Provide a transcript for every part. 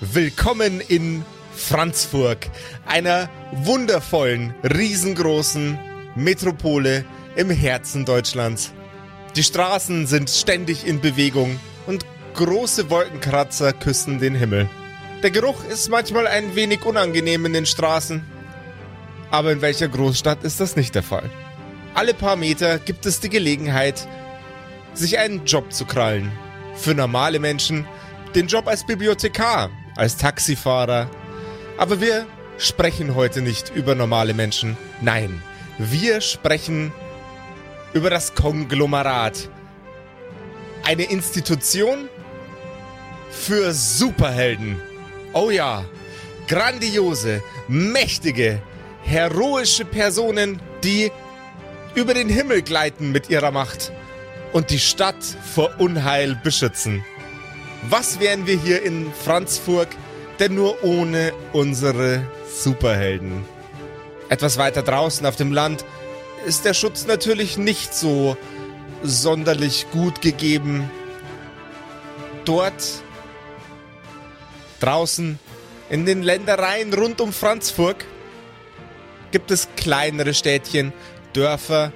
Willkommen in Franzburg, einer wundervollen, riesengroßen Metropole im Herzen Deutschlands. Die Straßen sind ständig in Bewegung und große Wolkenkratzer küssen den Himmel. Der Geruch ist manchmal ein wenig unangenehm in den Straßen. Aber in welcher Großstadt ist das nicht der Fall? Alle paar Meter gibt es die Gelegenheit, sich einen Job zu krallen. Für normale Menschen den Job als Bibliothekar, als Taxifahrer. Aber wir sprechen heute nicht über normale Menschen. Nein, wir sprechen über das Konglomerat. Eine Institution für Superhelden. Oh ja, grandiose, mächtige, heroische Personen, die über den Himmel gleiten mit ihrer Macht und die Stadt vor Unheil beschützen. Was wären wir hier in Franzburg denn nur ohne unsere Superhelden? Etwas weiter draußen auf dem Land ist der Schutz natürlich nicht so sonderlich gut gegeben. Dort draußen in den Ländereien rund um Franzburg gibt es kleinere Städtchen, Dörfer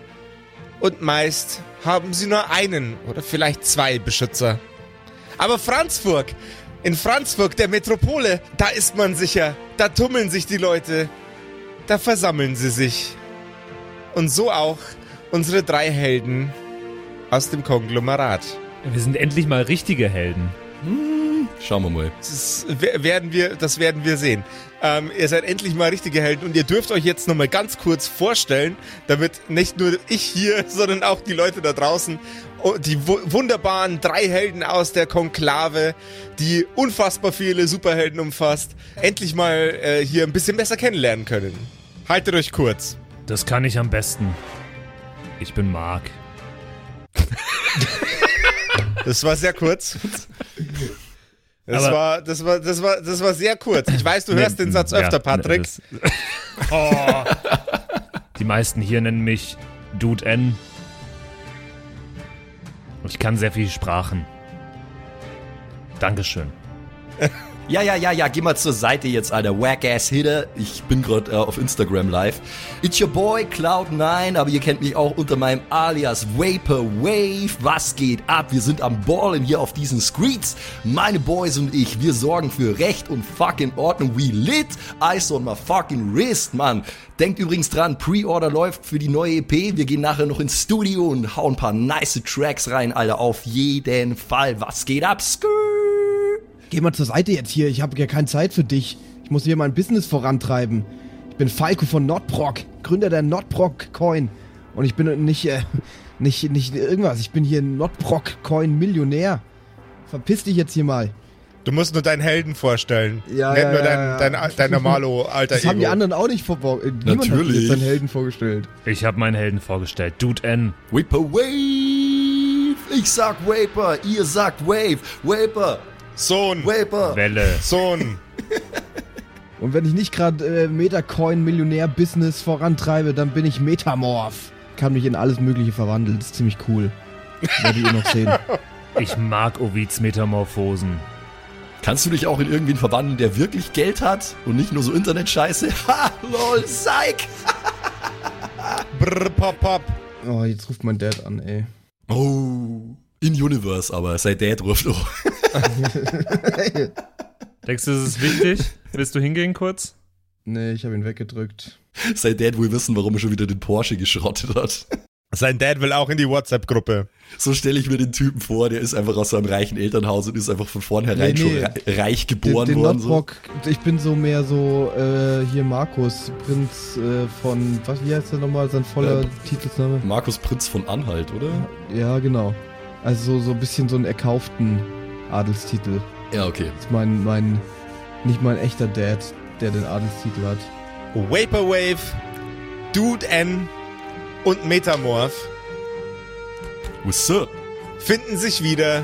und meist haben sie nur einen oder vielleicht zwei Beschützer. Aber Franzburg, in Franzburg, der Metropole, da ist man sicher, da tummeln sich die Leute, da versammeln sie sich. Und so auch unsere drei Helden aus dem Konglomerat. Wir sind endlich mal richtige Helden. Schauen wir mal. Das werden wir, das werden wir sehen. Ähm, ihr seid endlich mal richtige Helden und ihr dürft euch jetzt nochmal ganz kurz vorstellen, damit nicht nur ich hier, sondern auch die Leute da draußen, oh, die wu wunderbaren drei Helden aus der Konklave, die unfassbar viele Superhelden umfasst, endlich mal äh, hier ein bisschen besser kennenlernen können. Haltet euch kurz. Das kann ich am besten. Ich bin Mark. Das war sehr kurz. Das Aber- war, das war, das war, das war sehr kurz. Ich weiß, du hörst den Satz öfter, Ja, Patrick. Oh. Die meisten hier nennen mich Dude N. Und ich kann sehr viele Sprachen. Dankeschön. Ja, ja, ja, ja, geh mal zur Seite jetzt, Alter. Whack-ass-Hitter. Ich bin gerade äh, auf Instagram live. It's your boy Cloud9, aber ihr kennt mich auch unter meinem Alias Vaporwave. Was geht ab? Wir sind am Ballen hier auf diesen Streets. Meine Boys und ich, wir sorgen für Recht und fucking Ordnung. We lit. Ice on my fucking wrist, Mann. Denkt übrigens dran, Pre-Order läuft für die neue EP. Wir gehen nachher noch ins Studio und hauen ein paar nice Tracks rein, Alter. Auf jeden Fall. Was geht ab? Skrrr. Geh mal zur Seite jetzt hier, ich habe ja keine Zeit für dich. Ich muss hier mein Business vorantreiben. Ich bin Falco von Nordbrock, Gründer der Nordbrock Coin. Und ich bin nicht, äh, nicht, nicht irgendwas, ich bin hier Nordbrock Coin Millionär. Verpiss dich jetzt hier mal. Du musst nur deinen Helden vorstellen. Ja, Nicht ja, nur dein, ja. dein, dein normalo alter Das haben die Ego. anderen auch nicht vor. äh, Niemand hat sich Natürlich. seinen Helden vorgestellt. Ich habe meinen Helden vorgestellt. Dude N. Vaporwave! Ich sag Vapor, ihr sagt Wave. Vapor, Sohn, Vapor. Welle. Sohn. Und wenn ich nicht gerade äh, Metacoin Millionär Business vorantreibe, dann bin ich Metamorph. Kann mich in alles Mögliche verwandeln. Das ist ziemlich cool. Werdet ihr noch sehen. Ich mag Ovids Metamorphosen. Kannst du dich auch in irgendwen verwandeln, der wirklich Geld hat und nicht nur so Internetscheiße? Ha, lol, Psych! Brr, pop, pop. Oh, jetzt ruft mein Dad an, ey. Oh, in Universe, aber sein Dad ruft auch. Denkst du, das ist wichtig? Willst du hingehen kurz? Nee, ich habe ihn weggedrückt. Sein Dad will wissen, warum er schon wieder den Porsche geschrottet hat. Sein Dad will auch in die WhatsApp-Gruppe. So stelle ich mir den Typen vor, der ist einfach aus so einem reichen Elternhaus und ist einfach von vornherein Nee, nee. schon rei- reich Den, geboren den worden. So. Nordbrock, ich bin so mehr so, äh, hier Markus, Prinz äh, von, was, wie heißt der nochmal, sein voller Äh, Titelsname? Markus Prinz von Anhalt, oder? Ja, genau. Also so, so ein bisschen so einen erkauften Adelstitel. Ja, okay. Das ist mein, mein, nicht mein echter Dad, der den Adelstitel hat. Vaporwave, Dude N und Metamorph What's up? finden sich wieder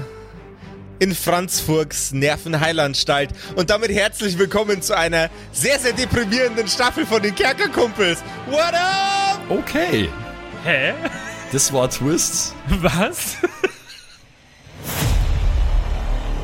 in Franzburgs Nervenheilanstalt. Und damit herzlich willkommen zu einer sehr, sehr deprimierenden Staffel von den Kerkerkumpels. What up? Okay. Hä? Das war Twists. Was?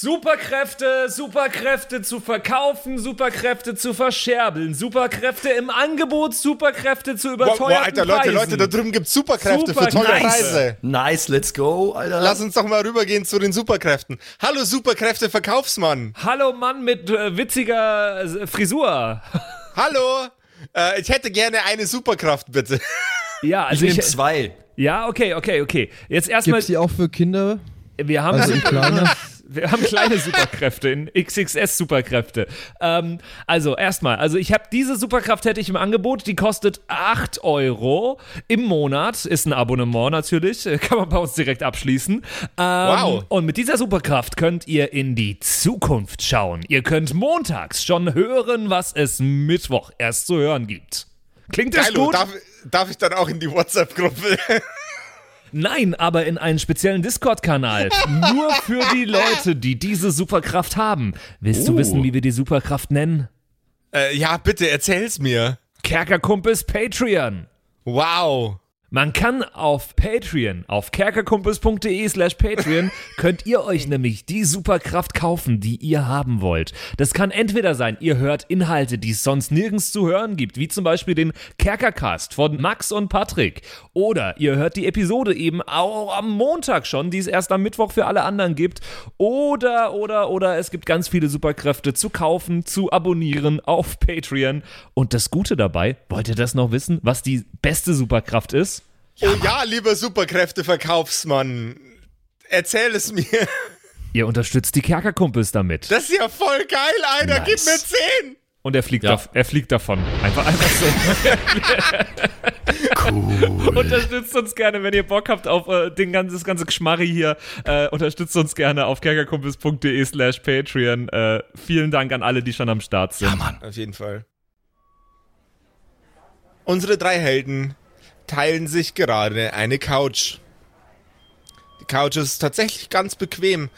Superkräfte, Superkräfte zu verkaufen, Superkräfte zu verscherbeln, Superkräfte im Angebot, Superkräfte zu Boah, überteuerten boah, Alter, Leute, Preisen. Leute, da drüben gibt's Superkräfte Super für tolle nice. Preise. Nice, let's go, Alter. Lass uns doch mal rübergehen zu den Superkräften. Hallo Superkräfte Verkaufsmann. Hallo Mann mit äh, witziger äh, Frisur. Hallo. Äh, ich hätte gerne eine Superkraft, bitte. Ja, ich also nehme ich, zwei. ja, okay, okay, okay. Jetzt erstmal, Gibt's die auch für Kinder? wir haben Also in kleiner? Wir haben kleine Superkräfte, in XXS Superkräfte. Ähm, also erstmal, also ich habe diese Superkraft hätte ich im Angebot, die kostet 8 Euro im Monat, ist ein Abonnement natürlich, kann man bei uns direkt abschließen. Ähm, Wow. Und mit dieser Superkraft könnt ihr in die Zukunft schauen. Ihr könnt montags schon hören, was es Mittwoch erst zu hören gibt. Klingt das Geilo, gut? darf, darf ich dann auch in die WhatsApp-Gruppe? Nein, aber in einen speziellen Discord-Kanal. Nur für die Leute, die diese Superkraft haben. Willst du Oh. wissen, wie wir die Superkraft nennen? äh, ja, bitte, erzähl's mir. Kerkerkumpels Patreon. Wow. Man kann auf Patreon, auf kerkerkumpels.de slash Patreon, könnt ihr euch nämlich die Superkraft kaufen, die ihr haben wollt. Das kann entweder sein, ihr hört Inhalte, die es sonst nirgends zu hören gibt, wie zum Beispiel den Kerkercast von Max und Patrick. Oder ihr hört die Episode eben auch am Montag schon, die es erst am Mittwoch für alle anderen gibt. Oder, oder, oder es gibt ganz viele Superkräfte zu kaufen, zu abonnieren auf Patreon. Und das Gute dabei, wollt ihr das noch wissen, was die beste Superkraft ist? Oh ja, lieber Superkräfte-Verkaufsmann. Erzähl es mir. Ihr unterstützt die Kerkerkumpels damit. Das ist ja voll geil, Alter. Gib Nice. mir 10. Und er fliegt, Ja. dav- er fliegt davon. Einfach, einfach so. Cool. unterstützt uns gerne, wenn ihr Bock habt auf äh, den ganzen, das ganze Geschmarri hier. Äh, unterstützt uns gerne auf kerkerkumpels.de slash Patreon. Äh, vielen Dank an alle, die schon am Start sind. ja, Mann. Auf jeden Fall. Unsere drei Helden teilen sich gerade eine Couch. Die Couch ist tatsächlich ganz bequem.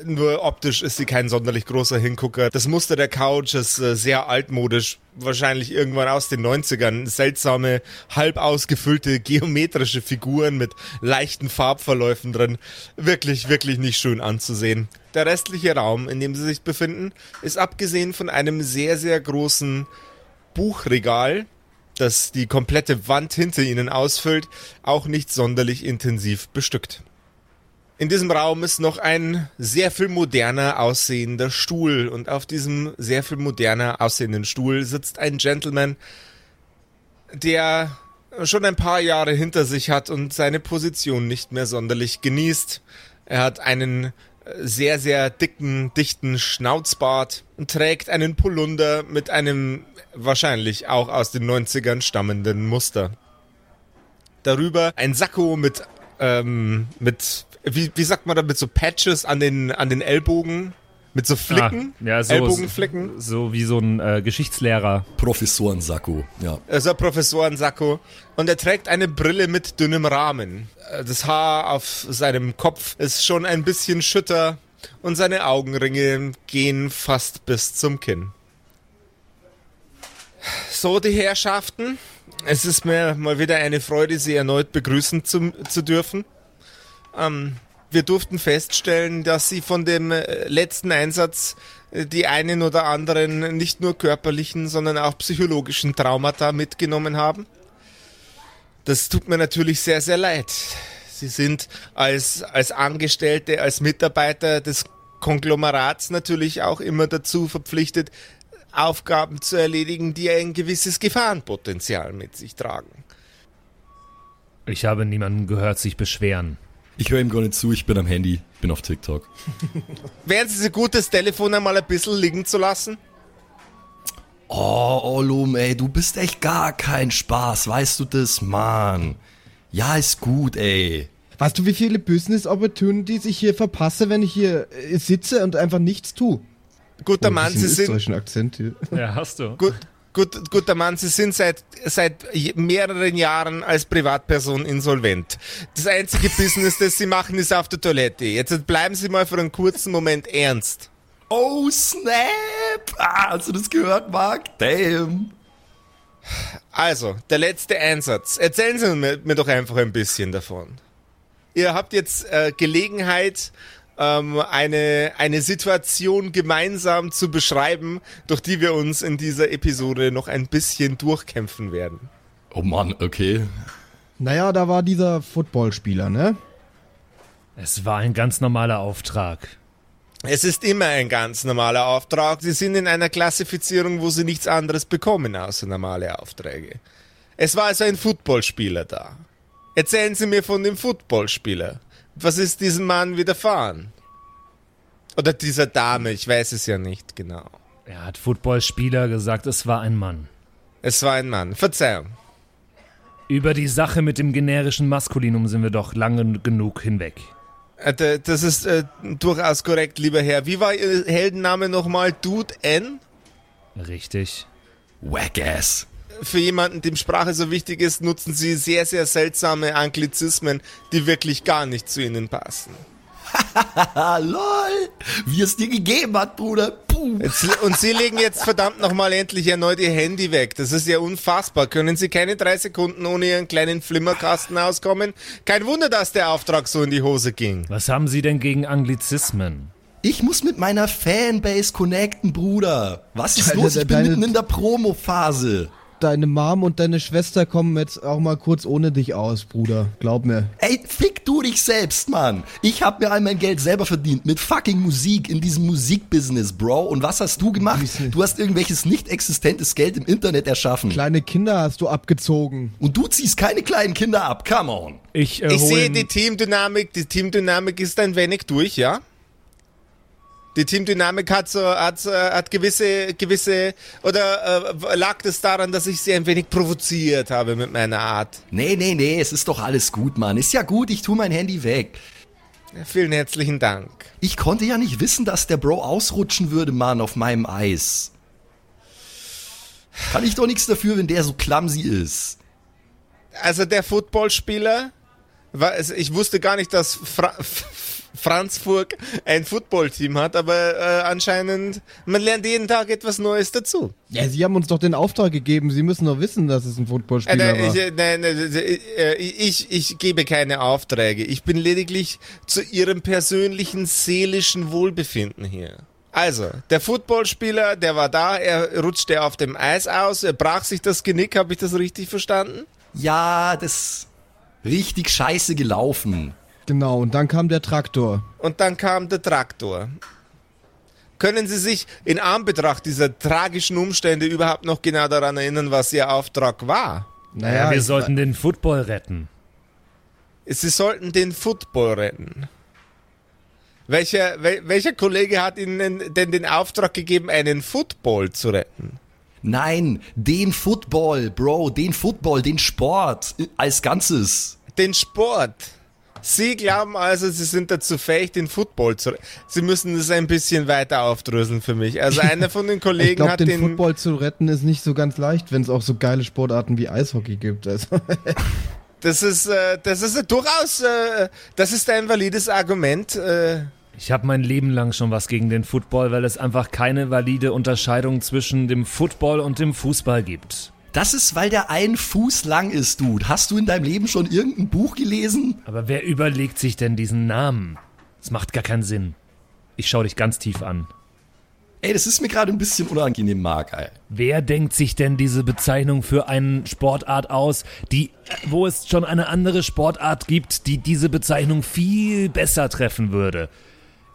Äh, Nur optisch ist sie kein sonderlich großer Hingucker. Das Muster der Couch ist äh, sehr altmodisch. Wahrscheinlich irgendwann aus den 90ern. Seltsame, halb ausgefüllte geometrische Figuren mit leichten Farbverläufen drin. Wirklich, wirklich nicht schön anzusehen. Der restliche Raum, in dem sie sich befinden, ist abgesehen von einem sehr, sehr großen Buchregal, das die komplette Wand hinter ihnen ausfüllt, auch nicht sonderlich intensiv bestückt. In diesem Raum ist noch ein sehr viel moderner aussehender Stuhl und auf diesem sehr viel moderner aussehenden Stuhl sitzt ein Gentleman, der schon ein paar Jahre hinter sich hat und seine Position nicht mehr sonderlich genießt. Er hat einen sehr, sehr dicken, dichten Schnauzbart und trägt einen Polunder mit einem wahrscheinlich auch aus den 90ern stammenden Muster. Darüber ein Sakko mit, ähm, mit, wie, wie sagt man da, mit so Patches an den, an den Ellbogen, mit so Flicken, Ah, ja, so, Ellbogenflicken. So wie so ein äh, Geschichtslehrer. Professorensacko. Ja. Also ein Professorensacko. Und er trägt eine Brille mit dünnem Rahmen. Äh, Das Haar auf seinem Kopf ist schon ein bisschen schütter und seine Augenringe gehen fast bis zum Kinn. So, die Herrschaften. Es ist mir mal wieder eine Freude, Sie erneut begrüßen zu, zu dürfen. Ähm, wir durften feststellen, dass Sie von dem äh, letzten Einsatz äh, die einen oder anderen nicht nur körperlichen, sondern auch psychologischen Traumata mitgenommen haben. Das tut mir natürlich sehr, sehr leid. Sie sind als, als Angestellte, als Mitarbeiter des Konglomerats natürlich auch immer dazu verpflichtet, Aufgaben zu erledigen, die ein gewisses Gefahrenpotenzial mit sich tragen. Ich habe niemanden gehört sich beschweren. Ich höre ihm gar nicht zu, ich bin am Handy, bin auf TikTok. Wären Sie so gut, das Telefon einmal ein bisschen liegen zu lassen? Oh, Olum, ey, du bist echt gar kein Spaß, weißt du das, Mann? Ja, ist gut, ey. Weißt du, wie viele Business Opportunities ich hier verpasse, wenn ich hier äh, sitze und einfach nichts tue? guter Oh, Mann, Sie sind, Akzent hier. Ja, hast du. gut, gut, guter Mann, Sie sind seit, seit mehreren Jahren als Privatperson insolvent. Das einzige Business, das Sie machen, ist auf der Toilette. Jetzt bleiben Sie mal für einen kurzen Moment ernst. Oh, Snap! Ah, hast du das gehört, Mark? Damn. Also, der letzte Einsatz. Erzählen Sie mir, mir doch einfach ein bisschen davon. Ihr habt jetzt äh, Gelegenheit, ähm, eine, eine Situation gemeinsam zu beschreiben, durch die wir uns in dieser Episode noch ein bisschen durchkämpfen werden. Oh Mann, okay. Naja, da war dieser Footballspieler, ne? Es war ein ganz normaler Auftrag. Es ist immer ein ganz normaler Auftrag. Sie sind in einer Klassifizierung, wo Sie nichts anderes bekommen außer normale Aufträge. Es war also ein Footballspieler da. Erzählen Sie mir von dem Footballspieler. Was ist diesem Mann widerfahren? Oder dieser Dame, ich weiß es ja nicht genau. Er hat Footballspieler gesagt, es war ein Mann. Es war ein Mann. Verzeihung. Über die Sache mit dem generischen Maskulinum sind wir doch lange genug hinweg. Äh, Das ist äh, durchaus korrekt, lieber Herr. Wie war Ihr Heldenname nochmal? Dude N? Richtig. Wackass. Für jemanden, dem Sprache so wichtig ist, nutzen sie sehr, sehr seltsame Anglizismen, die wirklich gar nicht zu ihnen passen. Lol. Wie es dir gegeben hat, Bruder. Puh. Jetzt, und sie legen jetzt verdammt nochmal endlich erneut ihr Handy weg. Das ist ja unfassbar. Können sie keine drei Sekunden ohne ihren kleinen Flimmerkasten auskommen? Kein Wunder, dass der Auftrag so in die Hose ging. Was haben Sie denn gegen Anglizismen? Ich muss mit meiner Fanbase connecten, Bruder. Was ist Alter, los? Ich bin mitten in der Promo-Phase. Deine Mom und deine Schwester kommen jetzt auch mal kurz ohne dich aus, Bruder. Glaub mir. Ey, fick du dich selbst, Mann. Ich hab mir all mein Geld selber verdient mit fucking Musik in diesem Musikbusiness, Bro. Und was hast du gemacht? Du hast irgendwelches nicht existentes Geld im Internet erschaffen. Kleine Kinder hast du abgezogen. Und du ziehst keine kleinen Kinder ab. Come on. Ich, äh, Ich sehe die Teamdynamik, die Teamdynamik ist ein wenig durch, ja? Die Teamdynamik hat so, hat, hat gewisse, gewisse, oder äh, lag das daran, dass ich sie ein wenig provoziert habe mit meiner Art? Nee, nee, nee, es ist doch alles gut, Mann. Ist ja gut, ich tu mein Handy weg. Vielen herzlichen Dank. Ich konnte ja nicht wissen, dass der Bro ausrutschen würde, Mann, auf meinem Eis. Kann ich doch nichts dafür, wenn der so clumsy ist. Also der Footballspieler, also ich wusste gar nicht, dass Fra Franzburg ein Footballteam hat, aber äh, anscheinend, man lernt jeden Tag etwas Neues dazu. Ja, sie haben uns doch den Auftrag gegeben. Sie müssen doch wissen, dass es ein Äh, Footballspieler war. ich, äh, nein, nein, äh, ich, ich gebe keine Aufträge. Ich bin lediglich zu ihrem persönlichen seelischen Wohlbefinden hier. Also, der Footballspieler, der war da, er rutschte auf dem Eis aus, er brach sich das Genick, habe ich das richtig verstanden? Ja, das richtig scheiße gelaufen. Genau, und dann kam der Traktor. Und dann kam der Traktor. Können Sie sich in Anbetracht dieser tragischen Umstände überhaupt noch genau daran erinnern, was Ihr Auftrag war? Ja, wir sollten den Football retten. Sie sollten den Football retten. Welcher, wel, welcher Kollege hat Ihnen denn den Auftrag gegeben, einen Football zu retten? Nein, den Football, Bro, den Football, den Sport äh, als Ganzes. Den Sport. Sie glauben also, Sie sind dazu fähig, den Football zu retten. Sie müssen das ein bisschen weiter aufdröseln für mich. Also einer von den Ich Kollegen glaube, hat den den... Football zu retten ist nicht so ganz leicht, wenn es auch so geile Sportarten wie Eishockey gibt. Also, Das ist, äh, das ist äh, durchaus, äh, das ist ein valides Argument. Äh, Ich habe mein Leben lang schon was gegen den Football, weil es einfach keine valide Unterscheidung zwischen dem Football und dem Fußball gibt. Das ist, weil der ein Fuß lang ist, Dude. Hast du in deinem Leben schon irgendein Buch gelesen? Aber wer überlegt sich denn diesen Namen? Das macht gar keinen Sinn. Ich schau dich ganz tief an. Ey, das ist mir gerade ein bisschen unangenehm, Mark, ey. Wer denkt sich denn diese Bezeichnung für eine Sportart aus, die, wo es schon eine andere Sportart gibt, die diese Bezeichnung viel besser treffen würde?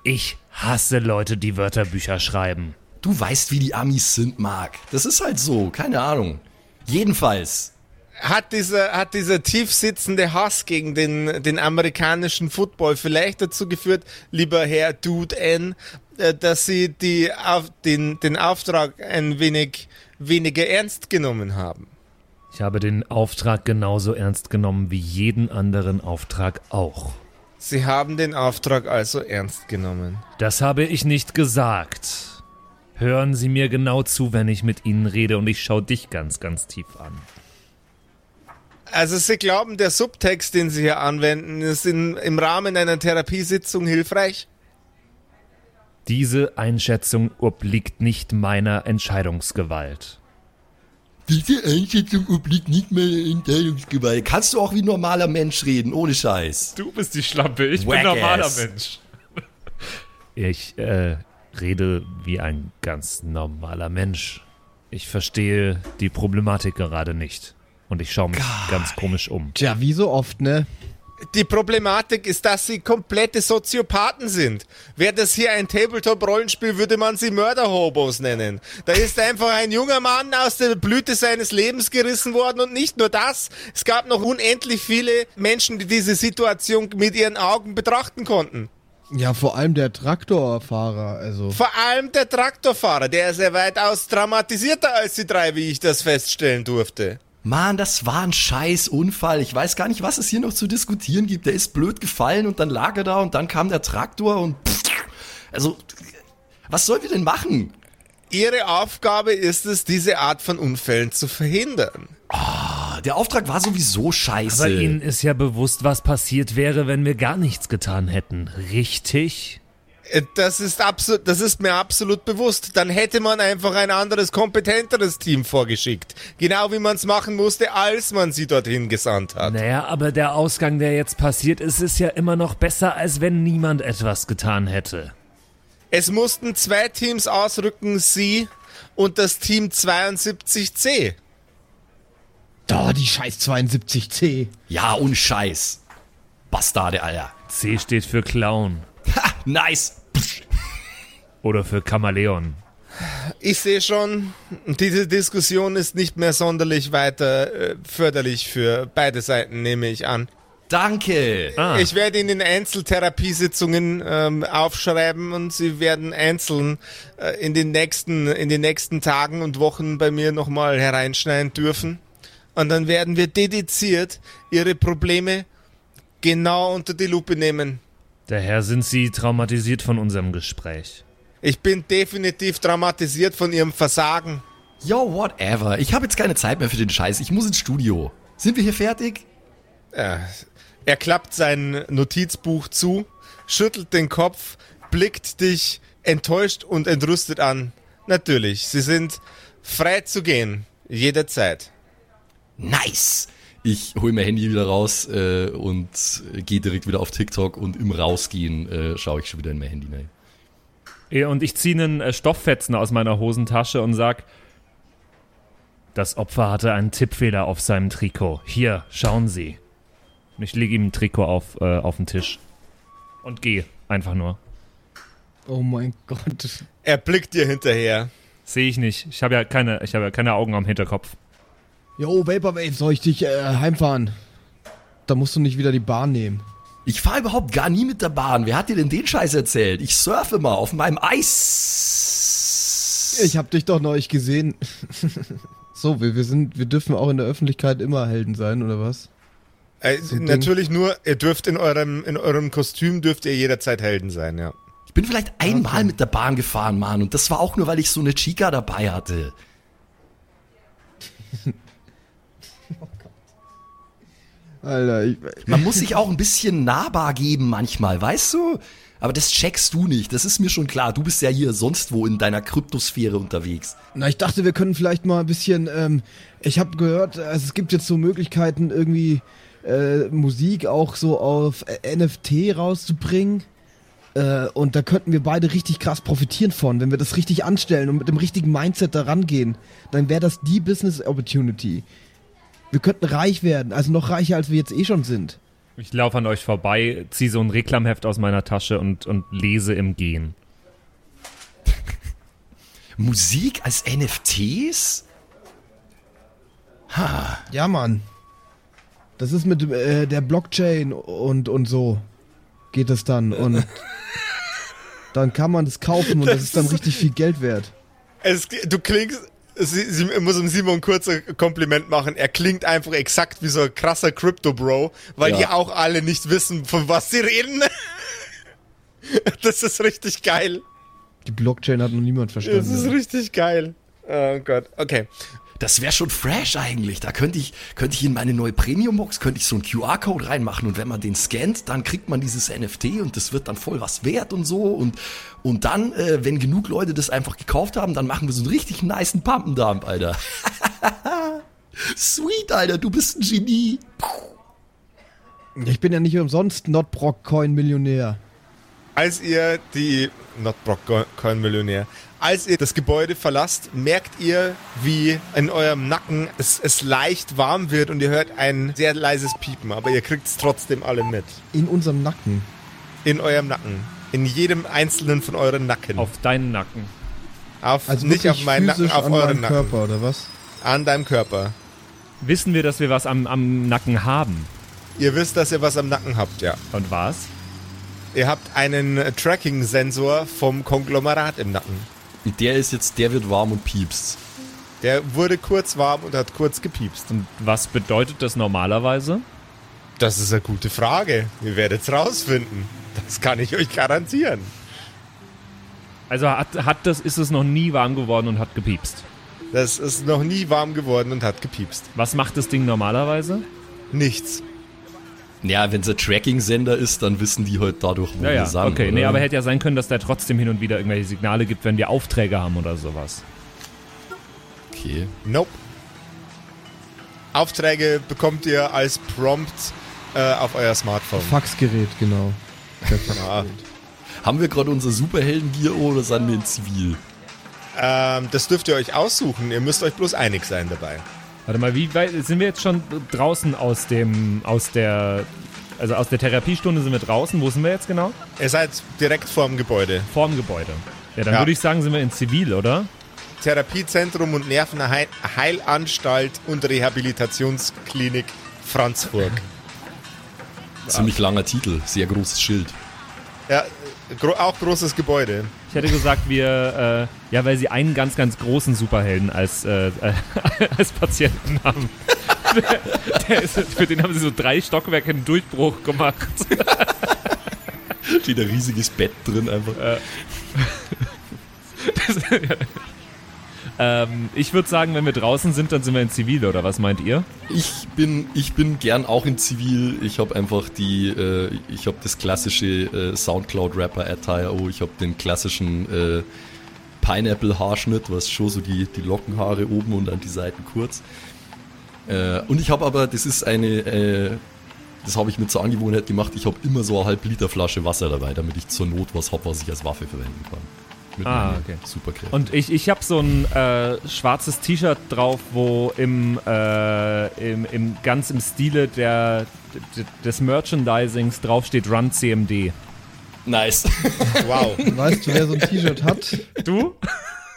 Ich hasse Leute, die Wörterbücher schreiben. Du weißt, wie die Amis sind, Mark. Das ist halt so, keine Ahnung. Jedenfalls, hat dieser, hat dieser tief sitzende Hass gegen den, den amerikanischen Football vielleicht dazu geführt, lieber Herr Dude N, äh, dass Sie die, auf, den, den Auftrag ein wenig weniger ernst genommen haben? Ich habe den Auftrag genauso ernst genommen wie jeden anderen Auftrag auch. Sie haben den Auftrag also ernst genommen. Das habe ich nicht gesagt. Hören Sie mir genau zu, wenn ich mit Ihnen rede und ich schaue dich ganz, ganz tief an. Also Sie glauben, der Subtext, den Sie hier anwenden, ist in, im Rahmen einer Therapiesitzung hilfreich? Diese Einschätzung obliegt nicht meiner Entscheidungsgewalt. Diese Einschätzung obliegt nicht mehr Entscheidungsgewalt. Kannst du auch wie ein normaler Mensch reden, ohne Scheiß. Du bist die Schlampe, ich Whack bin normaler ass. Mensch. Ich äh, rede wie ein ganz normaler Mensch. Ich verstehe die Problematik gerade nicht. Und ich schaue mich ganz komisch um. Tja, wie so oft, ne? Die Problematik ist, dass sie komplette Soziopathen sind. Wäre das hier ein Tabletop-Rollenspiel, würde man sie Mörder-Hobos nennen. Da ist einfach ein junger Mann aus der Blüte seines Lebens gerissen worden und nicht nur das. Es gab noch unendlich viele Menschen, die diese Situation mit ihren Augen betrachten konnten. Ja, vor allem der Traktorfahrer, also. Vor allem der Traktorfahrer, der ist ja weitaus traumatisierter als die drei, wie ich das feststellen durfte. Mann, das war ein scheiß Unfall. Ich weiß gar nicht, was es hier noch zu diskutieren gibt. Der ist blöd gefallen und dann lag er da und dann kam der Traktor und also was sollen wir denn machen? Ihre Aufgabe ist es, diese Art von Unfällen zu verhindern. Der Auftrag war sowieso scheiße. Aber Ihnen ist ja bewusst, was passiert wäre, wenn wir gar nichts getan hätten. Richtig? Äh, Das ist absolut, das ist mir absolut bewusst. Dann hätte man einfach ein anderes, kompetenteres Team vorgeschickt. Genau wie man es machen musste, als man sie dorthin gesandt hat. Naja, aber der Ausgang, der jetzt passiert ist, ist ja immer noch besser, als wenn niemand etwas getan hätte. Es mussten zwei Teams ausrücken, sie und das Team 72C. Da, die scheiß 72C. ja, ohne Scheiß. Bastarde, Alter. C steht für Clown. Ha, nice. Oder für Chameleon. Ich sehe schon, diese Diskussion ist nicht mehr sonderlich weiter äh, förderlich für beide Seiten, nehme ich an. Danke. Ah, Ich werde Ihnen Einzeltherapiesitzungen ähm, aufschreiben und Sie werden einzeln äh, in den nächsten in den nächsten Tagen und Wochen bei mir nochmal hereinschneiden dürfen. Und dann werden wir dediziert Ihre Probleme genau unter die Lupe nehmen. daher sind Sie traumatisiert von unserem Gespräch. Ich bin definitiv traumatisiert von Ihrem Versagen. Yo, whatever. Ich habe jetzt keine Zeit mehr für den Scheiß. Ich muss ins Studio. Sind wir hier fertig? Äh, er klappt sein Notizbuch zu, schüttelt den Kopf, blickt dich enttäuscht und entrüstet an. Natürlich, Sie sind frei zu gehen, jederzeit. Nice. Ich hole mein Handy wieder raus äh, und gehe direkt wieder auf TikTok und im Rausgehen äh, schaue ich schon wieder in mein Handy rein. Ja, Und ich ziehe einen äh, Stofffetzen aus meiner Hosentasche und sag, das Opfer hatte einen Tippfehler auf seinem Trikot. Hier, schauen Sie. Und ich lege ihm ein Trikot auf, äh, auf den Tisch. Und gehe. Einfach nur. Oh mein Gott. Er blickt dir hinterher. Sehe ich nicht. Ich habe ja keine, ich habe ja keine Augen am Hinterkopf. Jo, Vaporwave, soll ich dich äh, heimfahren? Da musst du nicht wieder die Bahn nehmen. Ich fahre überhaupt gar nie mit der Bahn. Wer hat dir denn den Scheiß erzählt? Ich surfe mal auf meinem Eis. Ich hab dich doch neulich gesehen. so, wir, wir sind, wir dürfen auch in der Öffentlichkeit immer Helden sein, oder was? Äh, ein natürlich nur, ihr dürft in eurem, in eurem Kostüm dürft ihr jederzeit Helden sein, ja. Ich bin vielleicht einmal mit der Bahn gefahren, Mann. Und das war auch nur, weil ich so eine Chica dabei hatte. Alter, ich, Man muss sich auch ein bisschen nahbar geben manchmal, weißt du? Aber das checkst du nicht. Das ist mir schon klar. Du bist ja hier sonst wo in deiner Kryptosphäre unterwegs. na, ich dachte, wir können vielleicht mal ein bisschen, ähm, ich habe gehört, also es gibt jetzt so Möglichkeiten, irgendwie äh, Musik auch so auf äh, NFT rauszubringen. Äh, und da könnten wir beide richtig krass profitieren von, wenn wir das richtig anstellen und mit dem richtigen Mindset da rangehen. Dann wäre das die Business Opportunity. Wir könnten reich werden, also noch reicher, als wir jetzt eh schon sind. Ich laufe an euch vorbei, ziehe so ein Reklamheft aus meiner Tasche und, und lese im Gehen. Musik als NFTs? Ja, Mann. Das ist mit äh, der Blockchain und, und so geht es dann. Und dann kann man das kaufen und das, Das ist dann richtig viel Geld wert. Es, du klingst, sie, sie muss dem Simon kurz ein Kompliment machen. Er klingt einfach exakt wie so ein krasser Crypto-Bro, weil Ja. die auch alle nicht wissen, von was sie reden. Das ist richtig geil. Die Blockchain hat noch niemand Das ist verstanden. richtig geil. Oh Gott. Okay. Das wäre schon fresh eigentlich. Da könnte ich, könnte ich in meine neue Premium-Box, könnte ich so einen QR-Code reinmachen und wenn man den scannt, dann kriegt man dieses NFT und das wird dann voll was wert und so. Und, und dann, äh, wenn genug Leute das einfach gekauft haben, dann machen wir so einen richtig niceen Pumpendump, Alter. Sweet, Alter, du bist ein Genie. Ich bin ja nicht umsonst Notbrock-Coin-Millionär. Als ihr die Not Brock Coin Millionär, als ihr das Gebäude verlasst, merkt ihr, wie in eurem Nacken es, es leicht warm wird und ihr hört ein sehr leises Piepen, aber ihr kriegt es trotzdem alle mit. In unserem Nacken. In eurem Nacken. In jedem einzelnen von euren Nacken. Auf deinen Nacken. Auf, Also nicht auf meinen Nacken, auf an euren Nacken. Körper, oder was? An deinem Körper. Wissen wir, dass wir was am, am Nacken haben? Ihr wisst, dass ihr was am Nacken habt, ja. Und was? Ihr habt einen Tracking-Sensor vom Konglomerat im Nacken. Der ist jetzt, der wird warm und piepst. Der wurde kurz warm und hat kurz gepiepst. Und was bedeutet das normalerweise? Das ist eine gute Frage. Ihr werdet es rausfinden. Das kann ich euch garantieren. Also hat, hat das, ist es noch nie warm geworden und hat gepiepst. Das ist noch nie warm geworden und hat gepiepst. Was macht das Ding normalerweise? Nichts. Ja, wenn es ein Tracking-Sender ist, dann wissen die halt dadurch, wo Ja, wir ja, sind. okay. oder? Nee, aber hätte ja sein können, dass der trotzdem hin und wieder irgendwelche Signale gibt, wenn wir Aufträge haben oder sowas. Okay. Nope. Aufträge bekommt ihr als Prompt äh, auf euer Smartphone. Faxgerät, genau. Ja. Faxgerät. Haben wir gerade unser Superhelden-Gear oder sind wir in Zivil? Ähm, das dürft ihr euch aussuchen. Ihr müsst euch bloß einig sein dabei. Warte mal, wie weit sind wir jetzt schon draußen aus dem, aus der, also aus der Therapiestunde sind wir draußen? Wo sind wir jetzt genau? Ihr seid direkt vorm Gebäude. Vorm Gebäude. Ja, dann Ja. würde ich sagen, sind wir in Zivil, oder? Therapiezentrum und Nervenheilanstalt und Rehabilitationsklinik Franzburg. Ziemlich langer Titel, sehr großes Schild. Ja, gro auch großes Gebäude. Ich hätte gesagt, wir, äh, ja, weil sie einen ganz, ganz großen Superhelden als, äh, äh, als Patienten haben. der, der ist, für den haben sie so drei Stockwerke einen Durchbruch gemacht. Steht ein riesiges Bett drin einfach. ähm, ich würde sagen, wenn wir draußen sind, dann sind wir in Zivil, oder was meint ihr? Ich bin, ich bin gern auch in Zivil. Ich habe einfach die, äh, ich habe das klassische äh, Soundcloud-Rapper-Attire. Oh, ich habe den klassischen äh, Pineapple-Haarschnitt, was schon so die, die Lockenhaare oben und an die Seiten kurz. Äh, und ich habe aber, das ist eine, äh, das habe ich mit zur Angewohnheit gemacht, ich habe immer so eine halb Liter Flasche Wasser dabei, damit ich zur Not was habe, was ich als Waffe verwenden kann. Mit Ah, okay. Superkräften. Und ich, ich habe so ein äh, schwarzes T-Shirt drauf, wo im, äh, im, im ganz im Stile der, des Merchandisings draufsteht Run CMD. nice. Wow. Weißt du, wer so ein T-Shirt hat? Du?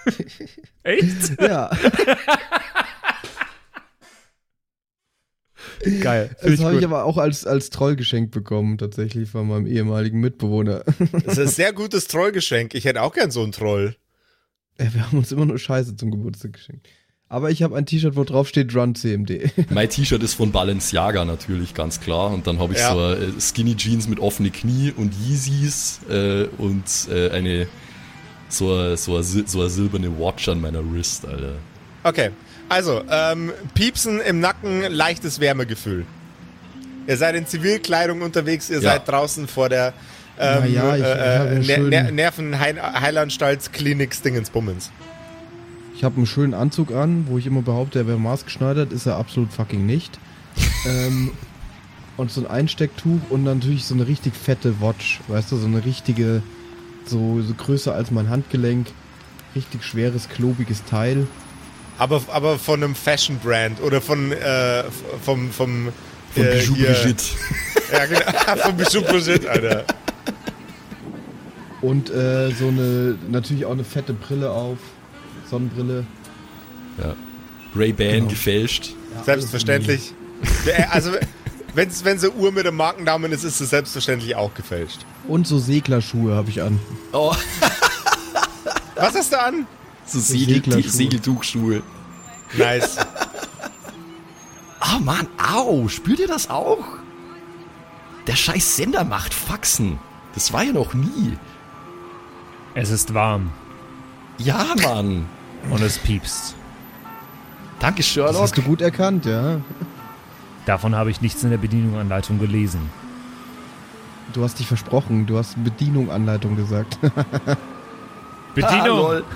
Echt? Ja, Geil. Das habe ich aber auch als, als Troll geschenkt bekommen, tatsächlich von meinem ehemaligen Mitbewohner. Das ist ein sehr gutes Trollgeschenk. Ich hätte auch gern so einen Troll. Ja, wir haben uns immer nur Scheiße zum Geburtstag geschenkt. Aber ich habe ein T-Shirt, wo drauf steht Run CMD. Mein T-Shirt ist von Balenciaga natürlich, ganz klar. Und dann habe ich Ja. so äh, Skinny Jeans mit offene Knie und Yeezys äh, und äh, eine so eine, so, sil- so eine silberne Watch an meiner Wrist, Alter. Okay. Also, ähm, Piepsen im Nacken, leichtes Wärmegefühl. Ihr seid in Zivilkleidung unterwegs, ihr seid draußen vor der ähm, ja, ich- ich hab ja äh, schön- Ner Nervenheilanstaltsklinik Stingensbummens. Ich habe einen schönen Anzug an, wo ich immer behaupte, er wäre maßgeschneidert, ist er absolut fucking nicht. ähm, und so ein Einstecktuch und natürlich so eine richtig fette Watch, weißt du, so eine richtige, so, so größer als mein Handgelenk, richtig schweres, klobiges Teil. Aber, aber von einem Fashion-Brand oder von, äh, vom, vom, Von äh, Bijou Brigitte. Ja, genau, von Bijou Brigitte, Alter. Und äh, so eine, natürlich auch eine fette Brille auf, Sonnenbrille. Ja. Ray-Ban Genau. gefälscht. Ja, Selbstverständlich. Der- Also, wenn es wenn so eine Uhr mit einem Markennamen ist, ist es selbstverständlich auch gefälscht. Und so Seglerschuhe habe ich an. Oh, Was hast du an? So Segel. Segeltuchschuhe. Nice. Ah, Mann, au, spürt ihr das auch? Der scheiß Sender macht Faxen. Das war ja noch nie. Es ist warm Ja, Mann. und es piepst. Danke, Das Sherlock. hast du gut erkannt, ja. Davon habe ich nichts in der Bedienungsanleitung gelesen. Du hast dich versprochen. Du hast Bedienung, Anleitung gesagt.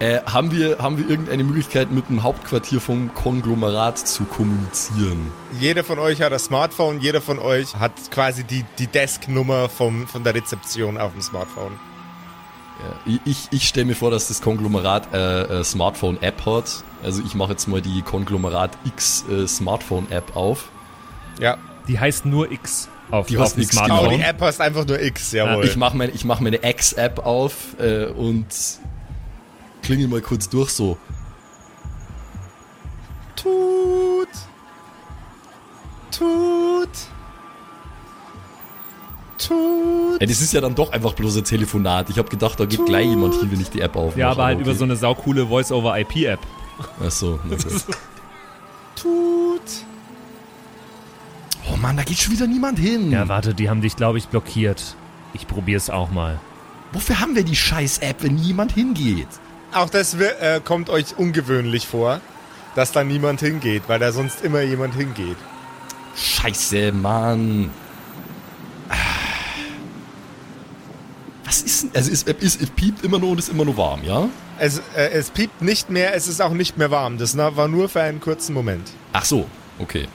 Ah, äh, haben, wir, haben wir irgendeine Möglichkeit, mit dem Hauptquartier vom Konglomerat zu kommunizieren? Jeder von euch hat ein Smartphone, jeder von euch hat quasi die, die Desk-Nummer vom, von der Rezeption auf dem Smartphone. Ja, ich ich stelle mir vor, dass das Konglomerat äh, äh, Smartphone-App hat. Also ich mache jetzt mal die Konglomerat X äh, Smartphone-App auf. Ja. Die heißt nur X auf, Die auf X, Smartphone. die App heißt einfach nur X, jawohl. Ich mache meine, mach meine X-App auf äh, und klingel mal kurz durch so. Tut. Tut. Tut. Ja, das ist ja dann doch einfach bloß ein Telefonat. Ich habe gedacht, da geht gleich jemand hier, wenn ich die App aufmache. Ja, aber halt über so eine saukoole Voice-over-IP-App. Achso, okay. Tut. Oh Mann, da geht schon wieder niemand hin. Ja, warte, die haben dich, glaube ich, blockiert. Ich probier's auch mal. Wofür haben wir die Scheiß-App, wenn niemand hingeht? Auch das äh, kommt euch ungewöhnlich vor, dass da niemand hingeht, weil da sonst immer jemand hingeht. Scheiße, Mann. Was ist denn? Also es, es, es piept immer nur und ist immer nur warm, ja? Es, äh, es piept nicht mehr, es ist auch nicht mehr warm. Das na- war nur für einen kurzen Moment. Ach so, okay.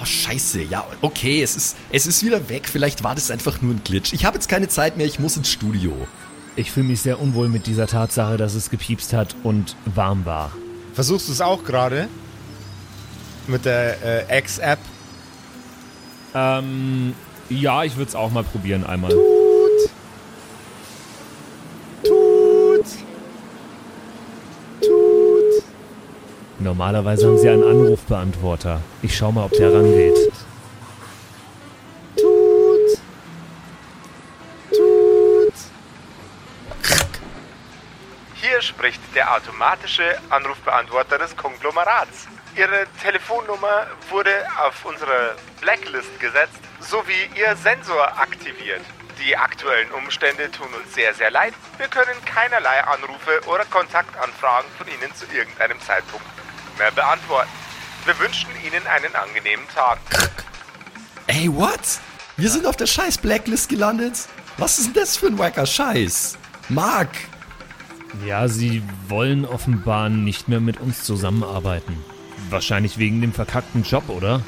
Oh, scheiße, ja, okay, es ist, es ist wieder weg. Vielleicht war das einfach nur ein Glitch. Ich habe jetzt keine Zeit mehr, ich muss ins Studio. Ich fühle mich sehr unwohl mit dieser Tatsache, dass es gepiepst hat und warm war. Versuchst du es auch gerade? Mit der äh, X-App? Ähm, ja, ich würde es auch mal probieren einmal. Tut. Tut. Tut. Normalerweise haben sie einen Anrufbeantworter. Ich schau mal, ob der rangeht. Tut. Tut. Hier spricht der automatische Anrufbeantworter des Konglomerats. Ihre Telefonnummer wurde auf unsere Blacklist gesetzt, sowie Ihr Sensor aktiviert. Die aktuellen Umstände tun uns sehr, sehr leid. Wir können keinerlei Anrufe oder Kontaktanfragen von Ihnen zu irgendeinem Zeitpunkt mehr beantworten. Wir wünschen Ihnen einen angenehmen Tag. Ey, what? Wir sind auf der scheiß Blacklist gelandet? Was ist denn das für ein wacker Scheiß? Mark! Ja, sie wollen offenbar nicht mehr mit uns zusammenarbeiten. Wahrscheinlich wegen dem verkackten Job, oder?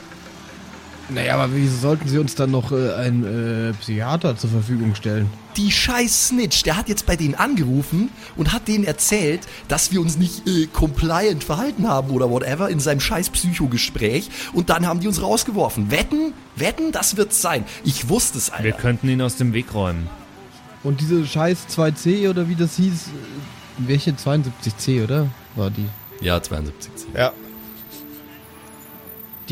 Naja, aber wieso sollten sie uns dann noch äh, einen äh, Psychiater zur Verfügung stellen? Die scheiß Snitch, der hat jetzt bei denen angerufen und hat denen erzählt, dass wir uns nicht äh, compliant verhalten haben oder whatever in seinem scheiß Psychogespräch und dann haben die uns rausgeworfen. Wetten? Wetten, das wird's sein. Ich wusste es, Alter. Wir könnten ihn aus dem Weg räumen. Und diese scheiß 2C oder wie das hieß, äh, welche 72C, oder? War die. ja, 72. Ja.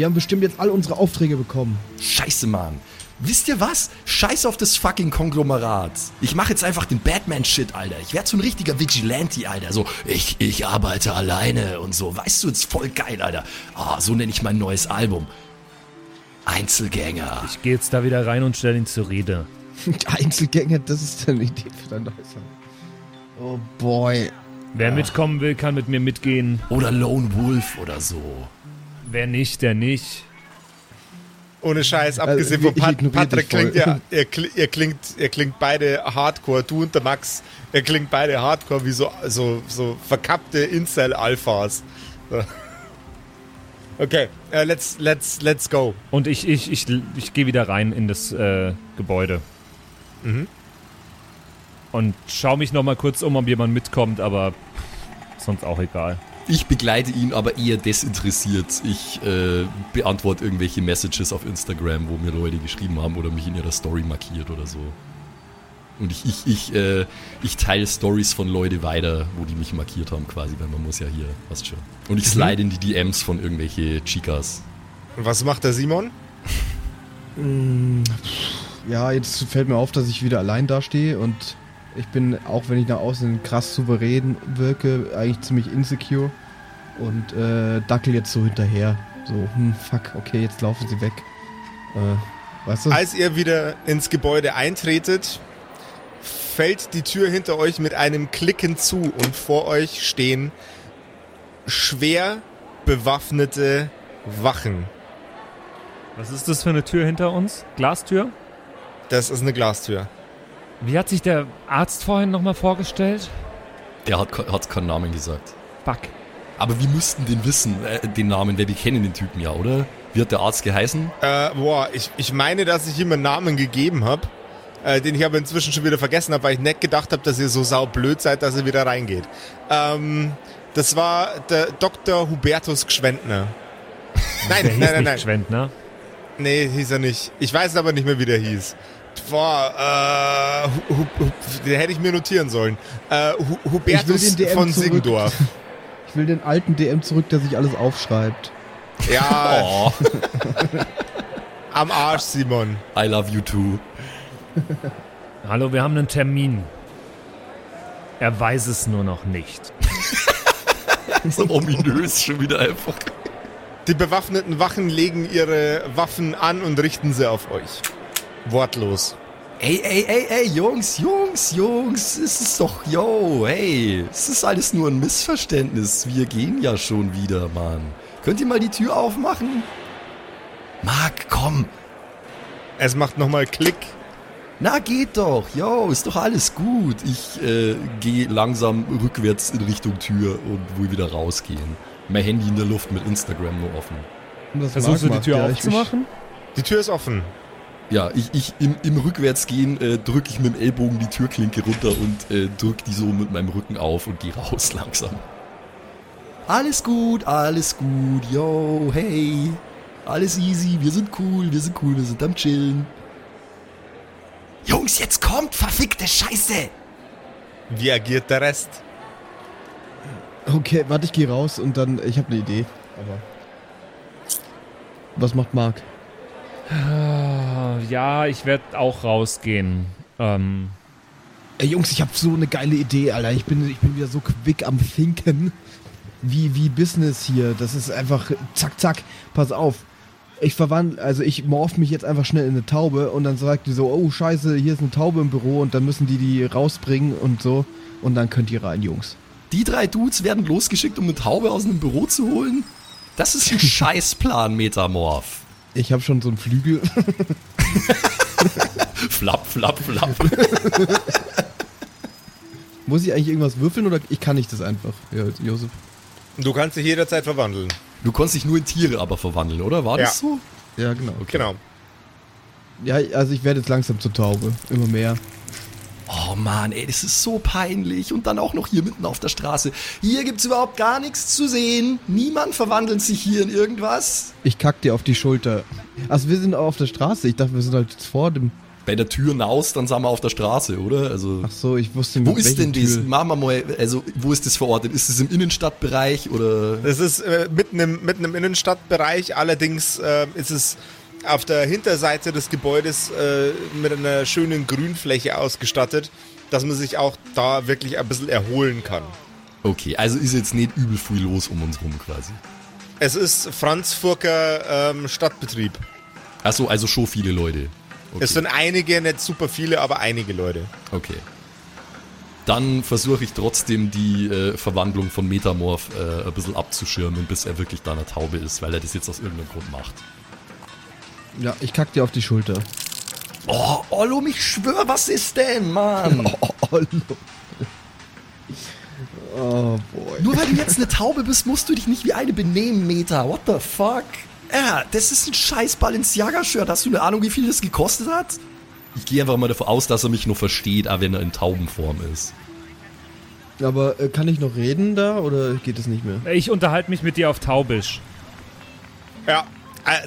Die haben bestimmt jetzt all unsere Aufträge bekommen. Scheiße, Mann. Wisst ihr was? Scheiß auf das fucking Konglomerat. Ich mache jetzt einfach den Batman-Shit, Alter. Ich werde so ein richtiger Vigilante, Alter. So, ich, ich arbeite alleine und so. Weißt du, ist voll geil, Alter. Ah, so nenne ich mein neues Album. Einzelgänger. Ich gehe jetzt da wieder rein und stelle ihn zur Rede. Einzelgänger, das ist eine Idee für dein neues Album. Oh boy. Wer mitkommen will, kann mit mir mitgehen. Oder Lone Wolf oder so. Wer nicht, der nicht. Ohne Scheiß, abgesehen Also, von Pat Patrick klingt ja, ihr, ihr, klingt, ihr klingt beide Hardcore, du und der Max, ihr klingt beide Hardcore wie so, so, so verkappte Incel-Alphas. Okay, äh, let's, let's, let's go. Und ich, ich, ich, ich gehe wieder rein in das äh, Gebäude. Und schau mich noch mal kurz um, ob jemand mitkommt, aber sonst auch egal. Ich begleite ihn aber eher desinteressiert. Ich äh, beantworte irgendwelche Messages auf Instagram, wo mir Leute geschrieben haben oder mich in ihrer Story markiert oder so. Und ich, ich, ich, äh, ich teile Stories von Leute weiter, wo die mich markiert haben quasi, weil man muss ja hier, weißt schon. Und ich slide in die DMs von irgendwelche Chicas. Und was macht der Simon? Ja, jetzt fällt mir auf, dass ich wieder allein dastehe und ich bin, auch wenn ich nach außen krass souverän wirke, eigentlich ziemlich insecure und äh, dackel jetzt so hinterher. So, hm, fuck, okay, jetzt laufen sie weg. Äh, Weißt du? Als ihr wieder ins Gebäude eintretet, fällt die Tür hinter euch mit einem Klicken zu und vor euch stehen schwer bewaffnete Wachen. Was ist das für eine Tür hinter uns? Glastür? Das ist eine Glastür. Wie hat sich der Arzt vorhin nochmal vorgestellt? Der hat, hat keinen Namen gesagt. Fuck. Aber wir müssten den wissen, äh, den Namen, weil wir kennen den Typen ja, oder? Wie hat der Arzt geheißen? Äh, boah, ich, ich meine, dass ich ihm einen Namen gegeben habe, äh, den ich aber inzwischen schon wieder vergessen habe, weil ich nicht gedacht habe, dass ihr so saublöd seid, dass ihr wieder reingeht. Ähm, das war der Dr. Hubertus Gschwendner. Nein, Der hieß nein, nein, nicht nein. Schwendner. Nee, hieß er nicht. Ich weiß aber nicht mehr, wie der hieß. Boah, äh, den hätte ich mir notieren sollen. Äh, Hu, Hubertus von zurück. Siggendorf. Ich will den alten DM zurück, der sich alles aufschreibt. Ja, Oh, am Arsch, Simon. I love you too. Hallo, wir haben einen Termin. Er weiß es nur noch nicht. So ominös schon wieder einfach. Die bewaffneten Wachen legen ihre Waffen an und richten sie auf euch. Wortlos. Ey, ey, ey, ey, Jungs, Jungs, Jungs, es ist doch, yo, hey, es ist alles nur ein Missverständnis. Wir gehen ja schon wieder, Mann. Könnt ihr mal die Tür aufmachen? Marc, komm. Es macht nochmal Klick. Na, geht doch. Yo, ist doch alles gut. Ich äh, gehe langsam rückwärts in Richtung Tür und will wieder rausgehen. Mein Handy in der Luft mit Instagram nur offen. Versuchst du die Tür ja, aufzumachen? Die Tür ist offen. Ja, ich, ich im, im Rückwärtsgehen äh, drücke ich mit dem Ellbogen die Türklinke runter und äh, drück die so mit meinem Rücken auf und gehe raus langsam. Alles gut, alles gut, yo, hey. Alles easy, wir sind cool, wir sind cool, wir sind am Chillen. Jungs, jetzt kommt, verfickte Scheiße! Wie agiert der Rest? Okay, warte, ich gehe raus und dann, ich habe eine Idee. Aber. Was macht Marc? Ah, Ja, ich werde auch rausgehen. Ähm, Ey, Jungs, ich habe so eine geile Idee, Alter. Ich bin, ich bin wieder so quick am Thinken. Wie, wie Business hier. Das ist einfach zack, zack. Pass auf. Ich verwandle, also ich morph mich jetzt einfach schnell in eine Taube und dann sagt die so, oh scheiße, hier ist eine Taube im Büro und dann müssen die die rausbringen und so. Und dann könnt ihr rein, Jungs. Die drei Dudes werden losgeschickt, um eine Taube aus einem Büro zu holen? Das ist ein Scheißplan, Metamorph. Ich habe schon so einen Flügel. Flapp, flapp, flapp. Muss ich eigentlich irgendwas würfeln oder ich kann nicht das einfach, ja, Josef? Du kannst dich jederzeit verwandeln. Du konntest dich nur in Tiere aber verwandeln, oder? War das Ja. so? Ja, genau. Genau. Ja, also ich werde jetzt langsam zur Taube. Immer mehr. Oh Mann, ey, das ist so peinlich. Und dann auch noch hier mitten auf der Straße. Hier gibt's überhaupt gar nichts zu sehen. Niemand verwandelt sich hier in irgendwas. Ich kack dir auf die Schulter. Also wir sind auch auf der Straße. Ich dachte, wir sind halt jetzt vor dem. Bei der Tür hinaus, dann sind wir auf der Straße, oder? Also. Ach so, ich wusste Wo nicht, ist welche denn das? Machen wir mal, also wo ist das verortet? Ist es im Innenstadtbereich oder? Das ist äh, mitten, im, mitten im Innenstadtbereich, allerdings äh, ist es auf der Hinterseite des Gebäudes äh, mit einer schönen Grünfläche ausgestattet, dass man sich auch da wirklich ein bisschen erholen kann. Okay, also ist jetzt nicht übel viel los um uns rum quasi. Es ist Franz Furker ähm, Stadtbetrieb. Achso, also schon viele Leute. Okay. Es sind einige, nicht super viele, aber einige Leute. Okay. Dann versuche ich trotzdem die äh, Verwandlung von Metamorph äh, ein bisschen abzuschirmen, bis er wirklich da eine Taube ist, weil er das jetzt aus irgendeinem Grund macht. Ja, ich kack dir auf die Schulter. Oh, Ollo, ich schwör, was ist denn, Mann? Oh, Ollo. Oh, boy. Nur weil du jetzt eine Taube bist, musst du dich nicht wie eine benehmen, Meta. What the fuck? Ja, das ist ein scheiß Balenciaga-Shirt. Hast du eine Ahnung, wie viel das gekostet hat? Ich gehe einfach mal davon aus, dass er mich nur versteht, auch wenn er in Taubenform ist. Aber äh, kann ich noch reden da oder geht es nicht mehr? ich unterhalte mich mit dir auf Taubisch. Ja,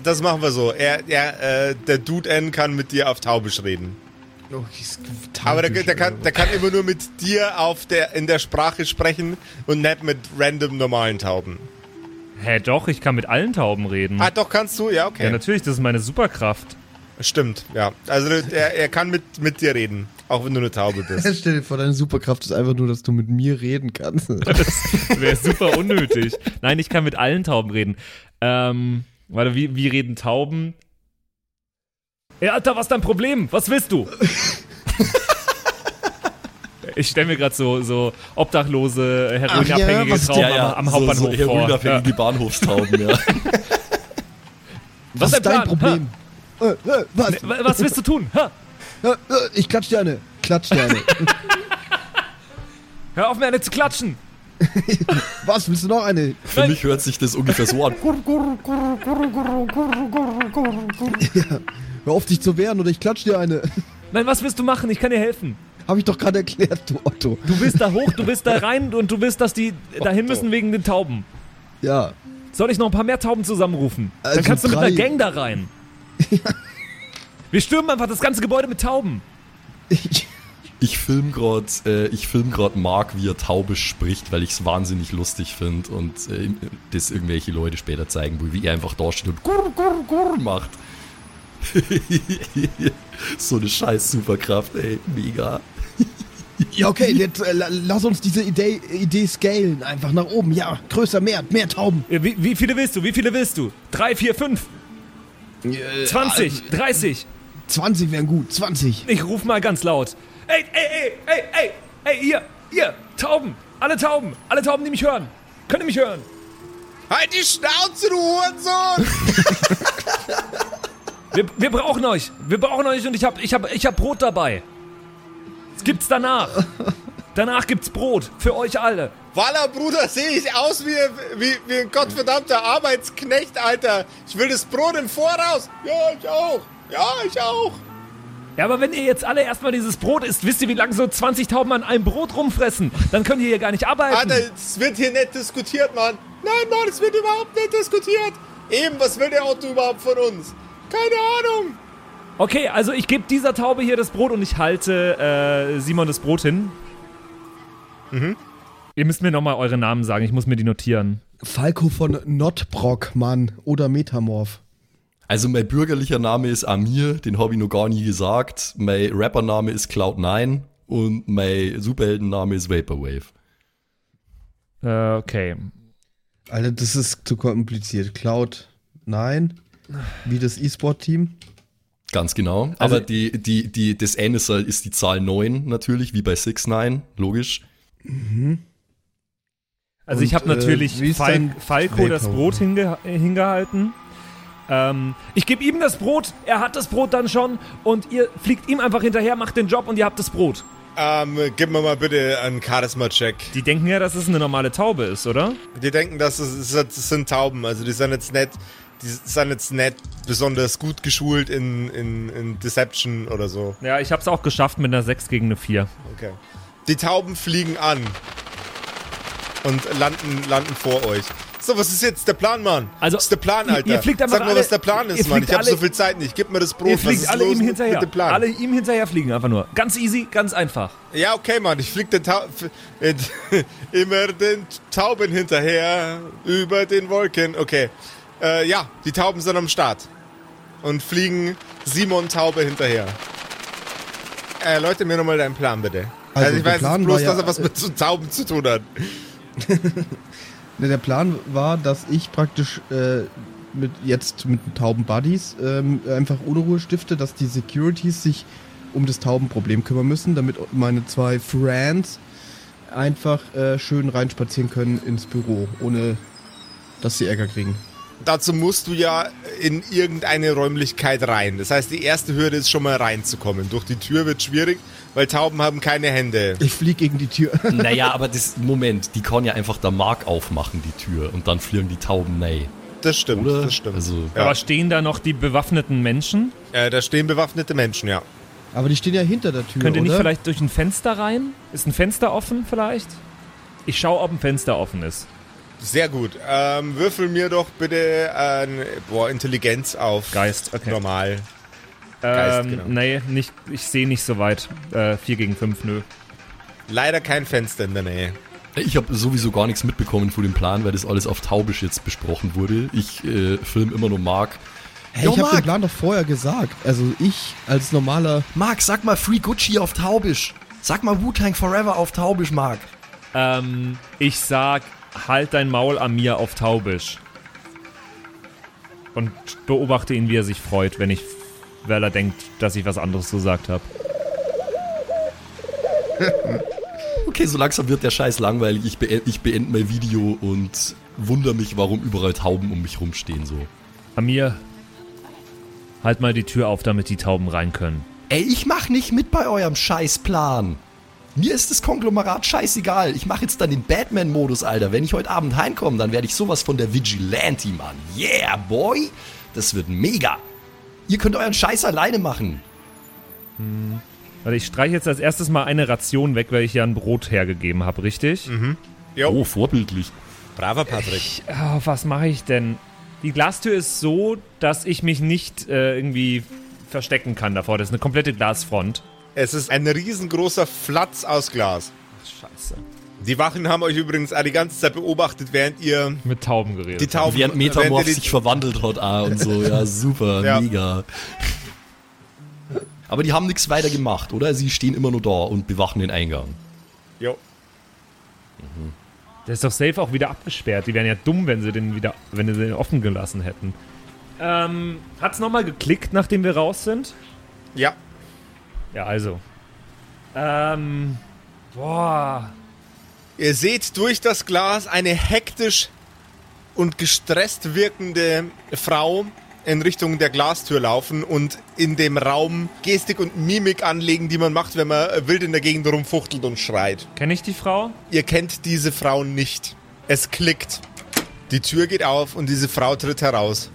das machen wir so. Er, er, äh, der Dude N kann mit dir auf Taubisch reden. Oh, ist Aber der, Taubisch, der, kann, der kann immer nur mit dir auf der, in der Sprache sprechen und nicht mit random normalen Tauben. Hä, doch, ich kann mit allen Tauben reden. Ah, doch, kannst du? Ja, okay. Ja, natürlich, das ist meine Superkraft. Stimmt, ja. Also er, er kann mit, mit dir reden, auch wenn du eine Taube bist. Stell dir vor, deine Superkraft ist einfach nur, dass du mit mir reden kannst. Wäre super unnötig. Nein, ich kann mit allen Tauben reden. Ähm, warte, wie, wie reden Tauben? Ey, Alter, was ist dein Problem? Was willst du? ich stelle mir gerade so, so obdachlose, heroinabhängige was- Trauben ja, ja, am, am Hauptbahnhof so, so vor. heroinabhängige Ja. Bahnhofstauben, ja. Was ist ist dein Plan? Problem? Äh, äh, was? Ne, wa- Was willst du tun? Ha? Äh, ich klatsch dir eine. Klatsch dir eine. Hör auf, mir eine zu klatschen. was, willst du noch eine? Für Nein. mich hört sich das ungefähr so an. Hör auf, dich zu wehren oder ich klatsch dir eine. Nein, was willst du machen? Ich kann dir helfen. Hab ich doch gerade erklärt, du Otto. Du willst da hoch, du willst da rein und du willst, dass die dahin müssen wegen den Tauben. Ja. Soll ich noch ein paar mehr Tauben zusammenrufen? Dann Also kannst du mit einer Gang da rein. Wir stürmen einfach das ganze Gebäude mit Tauben. Ich, Ich film grad, äh, ich film grad Mark, wie er taubisch spricht, weil ich es wahnsinnig lustig finde und äh, das irgendwelche Leute später zeigen wie er einfach da steht und gurr, gurr, gurr macht. so eine scheiß Superkraft, ey, mega. ja, okay, jetzt äh, la- lass uns diese Idee, Idee scalen. Einfach nach oben. Ja, größer, mehr, mehr Tauben. Äh, Wie, wie viele willst du? Wie viele willst du? Drei, vier, fünf, Äh, 20, 30. 20 wären gut. 20. Ich ruf mal ganz laut. Ey, ey, ey, ey, ey, ey, ihr, ihr, Tauben, alle Tauben, alle Tauben, die mich hören. Könnt ihr mich hören? Halt die Schnauze, du Hurensohn! Wir, wir brauchen euch. Wir brauchen euch und ich hab, ich hab, ich hab Brot dabei. Das gibt's danach. Danach gibt's Brot. Für euch alle. Walla, Bruder, sehe ich aus wie, wie, wie ein gottverdammter Arbeitsknecht, Alter. Ich will das Brot im Voraus. Ja, ich auch. Ja, ich auch. Ja, aber wenn ihr jetzt alle erstmal dieses Brot isst, wisst ihr, wie lange so 20 Tauben an einem Brot rumfressen? Dann könnt ihr hier gar nicht arbeiten. Alter, es wird hier nicht diskutiert, Mann. Nein, Mann, es wird überhaupt nicht diskutiert. Eben, was will der Otto überhaupt von uns? Keine Ahnung. Okay, also ich gebe dieser Taube hier das Brot und ich halte äh, Simon das Brot hin. Mhm. Ihr müsst mir nochmal eure Namen sagen, ich muss mir die notieren. Falco von Notbrock, Mann. Oder Metamorph. Also mein bürgerlicher Name ist Amir, den habe ich noch gar nie gesagt. Mein Rappername ist Cloud9 und mein Superheldenname ist Vaporwave. Äh, okay. Alter, das ist zu kompliziert. Cloud 9. Wie das E-Sport-Team. Ganz genau. Also- Aber die, die, die, das N ist, halt- ist die Zahl 9 natürlich, wie bei 6 9 logisch. Also ich Und, habe natürlich äh, wie ist Fal Falco das Vapor? Brot hinge äh, hingehalten. Ähm, ich gebe ihm das Brot, er hat das Brot dann schon und ihr fliegt ihm einfach hinterher, macht den Job und ihr habt das Brot. Ähm, gib mir mal bitte einen Charisma-Check. Die denken ja, dass es eine normale Taube ist, oder? Die denken, dass es, es sind Tauben. Also die sind jetzt nicht, die sind jetzt nicht besonders gut geschult in, in, in Deception oder so. Ja, ich habe es auch geschafft mit einer 6 gegen eine 4. Okay. Die Tauben fliegen an und landen, landen vor euch. So, was ist jetzt der Plan, Mann? Also, was ist der Plan, ihr- Alter? ihr fliegt einfach Sag mal, alle- was der Plan ihr ist, Mann. Ich habe so viel Zeit nicht. Gib mir das Brot. Ihr was fliegt ist alle los ihm hinterher. Mit dem Plan? Alle ihm hinterher fliegen einfach nur. Ganz easy, ganz einfach. Ja, okay, Mann. Ich flieg den äh, immer den Tauben hinterher über den Wolken. Okay. Äh, ja, die Tauben sind am Start. Und fliegen Simon Taube hinterher. Äh, Leute, mir nochmal deinen Plan, bitte. Also, Also, ich der weiß bloß, ja- dass er was mit so Tauben zu tun hat. Ne, der Plan war, dass ich praktisch äh, mit jetzt mit den Tauben Buddies ähm, einfach Unruhe stifte, dass die Securities sich um das Taubenproblem kümmern müssen, damit meine zwei Friends einfach äh, schön reinspazieren können ins Büro, ohne dass sie Ärger kriegen. Dazu musst du ja in irgendeine Räumlichkeit rein. Das heißt, die erste Hürde ist schon mal reinzukommen. Durch die Tür wird schwierig, weil Tauben haben keine Hände. Ich flieg gegen die Tür. Naja, aber das, Moment, die kann ja einfach der Mark aufmachen, die Tür, und dann fliegen die Tauben nein. Das stimmt, Oder? das stimmt. Also, Ja. Aber stehen da noch die bewaffneten Menschen? Äh, da stehen bewaffnete Menschen, ja. Aber die stehen ja hinter der Tür, Könnt ihr nicht oder? vielleicht durch ein Fenster rein? Ist ein Fenster offen vielleicht? Ich schaue, ob ein Fenster offen ist. Sehr gut. Ähm, würfel mir doch bitte ein, boah, Intelligenz auf. Geist, okay. Normal. Geist, ähm, genau. Nee, nicht, ich sehe nicht so weit. Äh, 4 gegen 5, nö. Leider kein Fenster in der Nähe. ich habe sowieso gar nichts mitbekommen von dem Plan, weil das alles auf Taubisch jetzt besprochen wurde. Ich äh, film immer nur Mark. Hey, ich habe den Plan doch vorher gesagt. Also ich als normaler Mark, sag mal Free Gucci auf Taubisch. Sag mal Wu-Tang Forever auf Taubisch, Mark. Ähm, ich sag, halt dein Maul an mir auf Taubisch. Und beobachte ihn, wie er sich freut, wenn ich weil er denkt, dass ich was anderes gesagt habe. Okay, so langsam wird der Scheiß langweilig. Ich, beend, ich beende mein Video und wundere mich, warum überall Tauben um mich rumstehen so. Amir, halt mal die Tür auf, damit die Tauben rein können. Ey, ich mach nicht mit bei eurem Scheißplan. Mir ist das Konglomerat scheißegal. Ich mach jetzt dann den Batman-Modus, Alter. Wenn ich heute Abend heimkomme, dann werde ich sowas von der Vigilante, Mann. Yeah, boy. Das wird mega. Ihr könnt euren Scheiß alleine machen. Also ich streiche jetzt als erstes mal eine Ration weg, weil ich ja ein Brot hergegeben habe, richtig? Jo, Oh, vorbildlich. braver Patrick. Ich, oh, was mache ich denn? Die Glastür ist so, dass ich mich nicht äh, irgendwie verstecken kann davor. Das ist eine komplette Glasfront. Es ist ein riesengroßer Flatz aus Glas. Scheiße. Die Wachen haben euch übrigens auch die ganze Zeit beobachtet, während ihr Mit Tauben geredet. die Tauben... Während Metamorph sich verwandelt hat ah, und so. Ja, super, Ja. mega. Aber die haben nichts weiter gemacht, oder? Sie stehen immer nur da und bewachen den Eingang. jo. Der ist doch safe auch wieder abgesperrt. Die wären ja dumm, wenn sie den wieder, wenn sie den offen gelassen hätten. Ähm, hat's nochmal geklickt, nachdem wir raus sind? Ja, Ja, also. Ähm, boah. Ihr seht durch das Glas eine hektisch und gestresst wirkende Frau in Richtung der Glastür laufen und in dem Raum Gestik und Mimik anlegen, die man macht, wenn man wild in der Gegend rumfuchtelt und schreit. Kenne ich die Frau? Ihr kennt diese Frau nicht. Es klickt. Die Tür geht auf und diese Frau tritt heraus.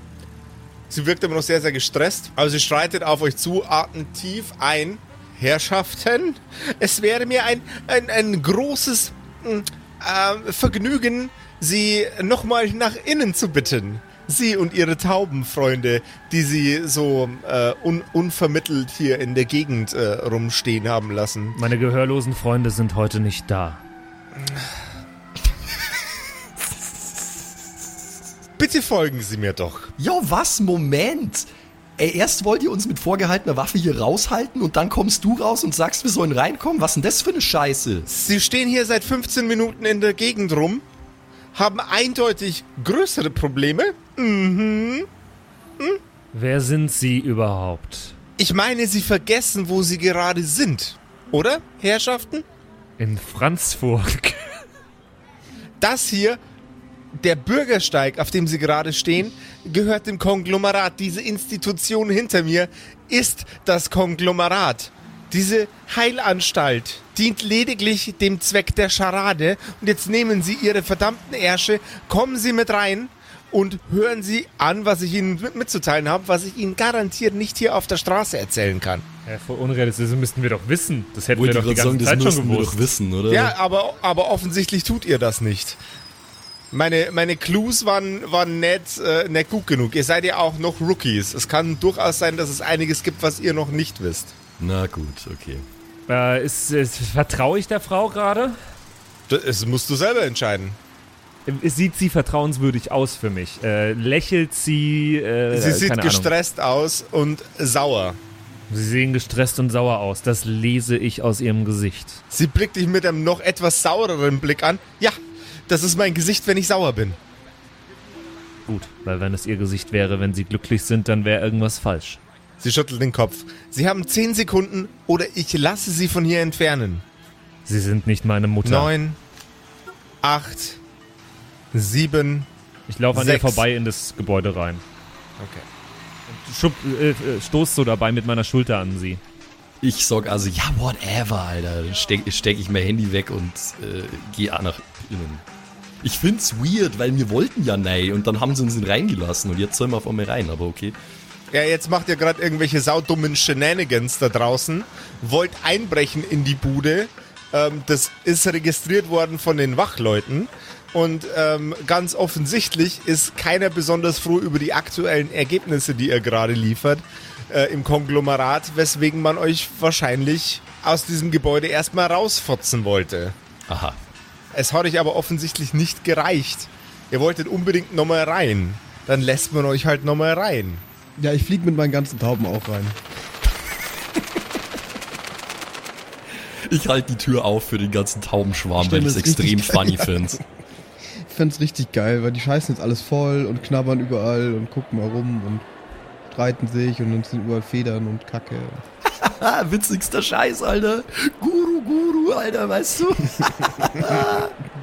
Sie wirkt immer noch sehr, sehr gestresst, aber sie schreitet auf euch zu, atmet tief ein. Herrschaften, es wäre mir ein, ein, ein großes äh, Vergnügen, Sie nochmal nach innen zu bitten. Sie und Ihre Taubenfreunde, die Sie so äh, un unvermittelt hier in der Gegend äh, rumstehen haben lassen. Meine gehörlosen Freunde sind heute nicht da. Bitte folgen Sie mir doch. Ja, was? Moment. Ey, erst wollt ihr uns mit vorgehaltener Waffe hier raushalten und dann kommst du raus und sagst, wir sollen reinkommen? Was denn das für eine Scheiße? Sie stehen hier seit 15 Minuten in der Gegend rum, haben eindeutig größere Probleme. Wer sind Sie überhaupt? Ich meine, Sie vergessen, wo Sie gerade sind. Oder, Herrschaften? In Franzburg. Das hier, der Bürgersteig, auf dem Sie gerade stehen, gehört dem Konglomerat. Diese Institution hinter mir ist das Konglomerat. Diese Heilanstalt dient lediglich dem Zweck der Scharade. Und jetzt nehmen Sie Ihre verdammten Ärsche, kommen Sie mit rein und hören Sie an, was ich Ihnen mit- mitzuteilen habe, was ich Ihnen garantiert nicht hier auf der Straße erzählen kann. Ja, voll unrealistisch. Das müssten wir doch wissen. Das hätten Wollte wir doch die ganze sagen, das Zeit schon müssten wir gewusst. doch wissen, oder? Ja, aber, aber offensichtlich tut ihr das nicht. Meine, meine Clues waren, waren nicht, äh, nicht gut genug. Ihr seid ja auch noch Rookies. Es kann durchaus sein, dass es einiges gibt, was ihr noch nicht wisst. Na gut, okay. Äh, ist, ist, vertraue ich der Frau gerade? Das musst du selber entscheiden. Äh, Sieht sie vertrauenswürdig aus für mich? Äh, lächelt sie? Äh, Sie sieht keine Ahnung. gestresst aus und sauer. Sie sehen gestresst und sauer aus. Das lese ich aus ihrem Gesicht. Sie blickt dich mit einem noch etwas saureren Blick an. Ja, das ist mein Gesicht, wenn ich sauer bin. Gut, weil wenn es ihr Gesicht wäre, wenn sie glücklich sind, dann wäre irgendwas falsch. Sie schüttelt den Kopf. Sie haben zehn Sekunden oder ich lasse sie von hier entfernen. Sie sind nicht meine Mutter. Neun, acht, sieben. Ich laufe an ihr Sechs. vorbei in das Gebäude rein. Okay. Schub, äh, äh, stoß so dabei mit meiner Schulter an sie. Ich sag also, ja, whatever, Alter. Steck, steck ich mein Handy weg und äh, gehe nach innen. Ich find's weird, weil wir wollten ja nein und dann haben sie uns nicht reingelassen und jetzt sollen wir auf einmal rein, aber okay. Ja, jetzt macht ihr gerade irgendwelche saudummen Shenanigans da draußen. Wollt einbrechen in die Bude. Ähm, das ist registriert worden von den Wachleuten. Und ähm, ganz offensichtlich ist keiner besonders froh über die aktuellen Ergebnisse, die ihr gerade liefert äh, im Konglomerat, weswegen man euch wahrscheinlich aus diesem Gebäude erstmal rausfotzen wollte. Aha. Es hat euch aber offensichtlich nicht gereicht. Ihr wolltet unbedingt nochmal rein. Dann lässt man euch halt nochmal rein. Ja, ich flieg mit meinen ganzen Tauben auch rein. Ich halte die Tür auf für den ganzen Taubenschwarm, Stell weil ich es extrem funny finde. Ich find's richtig geil, weil die scheißen jetzt alles voll und knabbern überall und gucken mal rum und streiten sich und dann sind überall Federn und Kacke. Witzigster Scheiß, Alter. Guru, Guru, Alter, weißt du?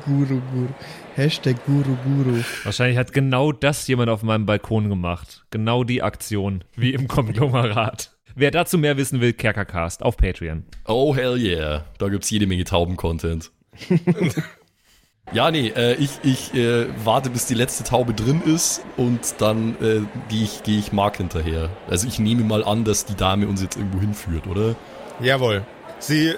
Guru, Guru. Hashtag Guru, Guru. Wahrscheinlich hat genau das jemand auf meinem Balkon gemacht. Genau die Aktion, wie im Konglomerat. Wer dazu mehr wissen will, Kerkercast auf Patreon. Oh, hell yeah. Da gibt's jede Menge Tauben-Content. ja, nee, äh, ich, ich äh, warte, bis die letzte Taube drin ist und dann äh, gehe ich, geh ich Mark hinterher. Also ich nehme mal an, dass die Dame uns jetzt irgendwo hinführt, oder? Jawohl. Sie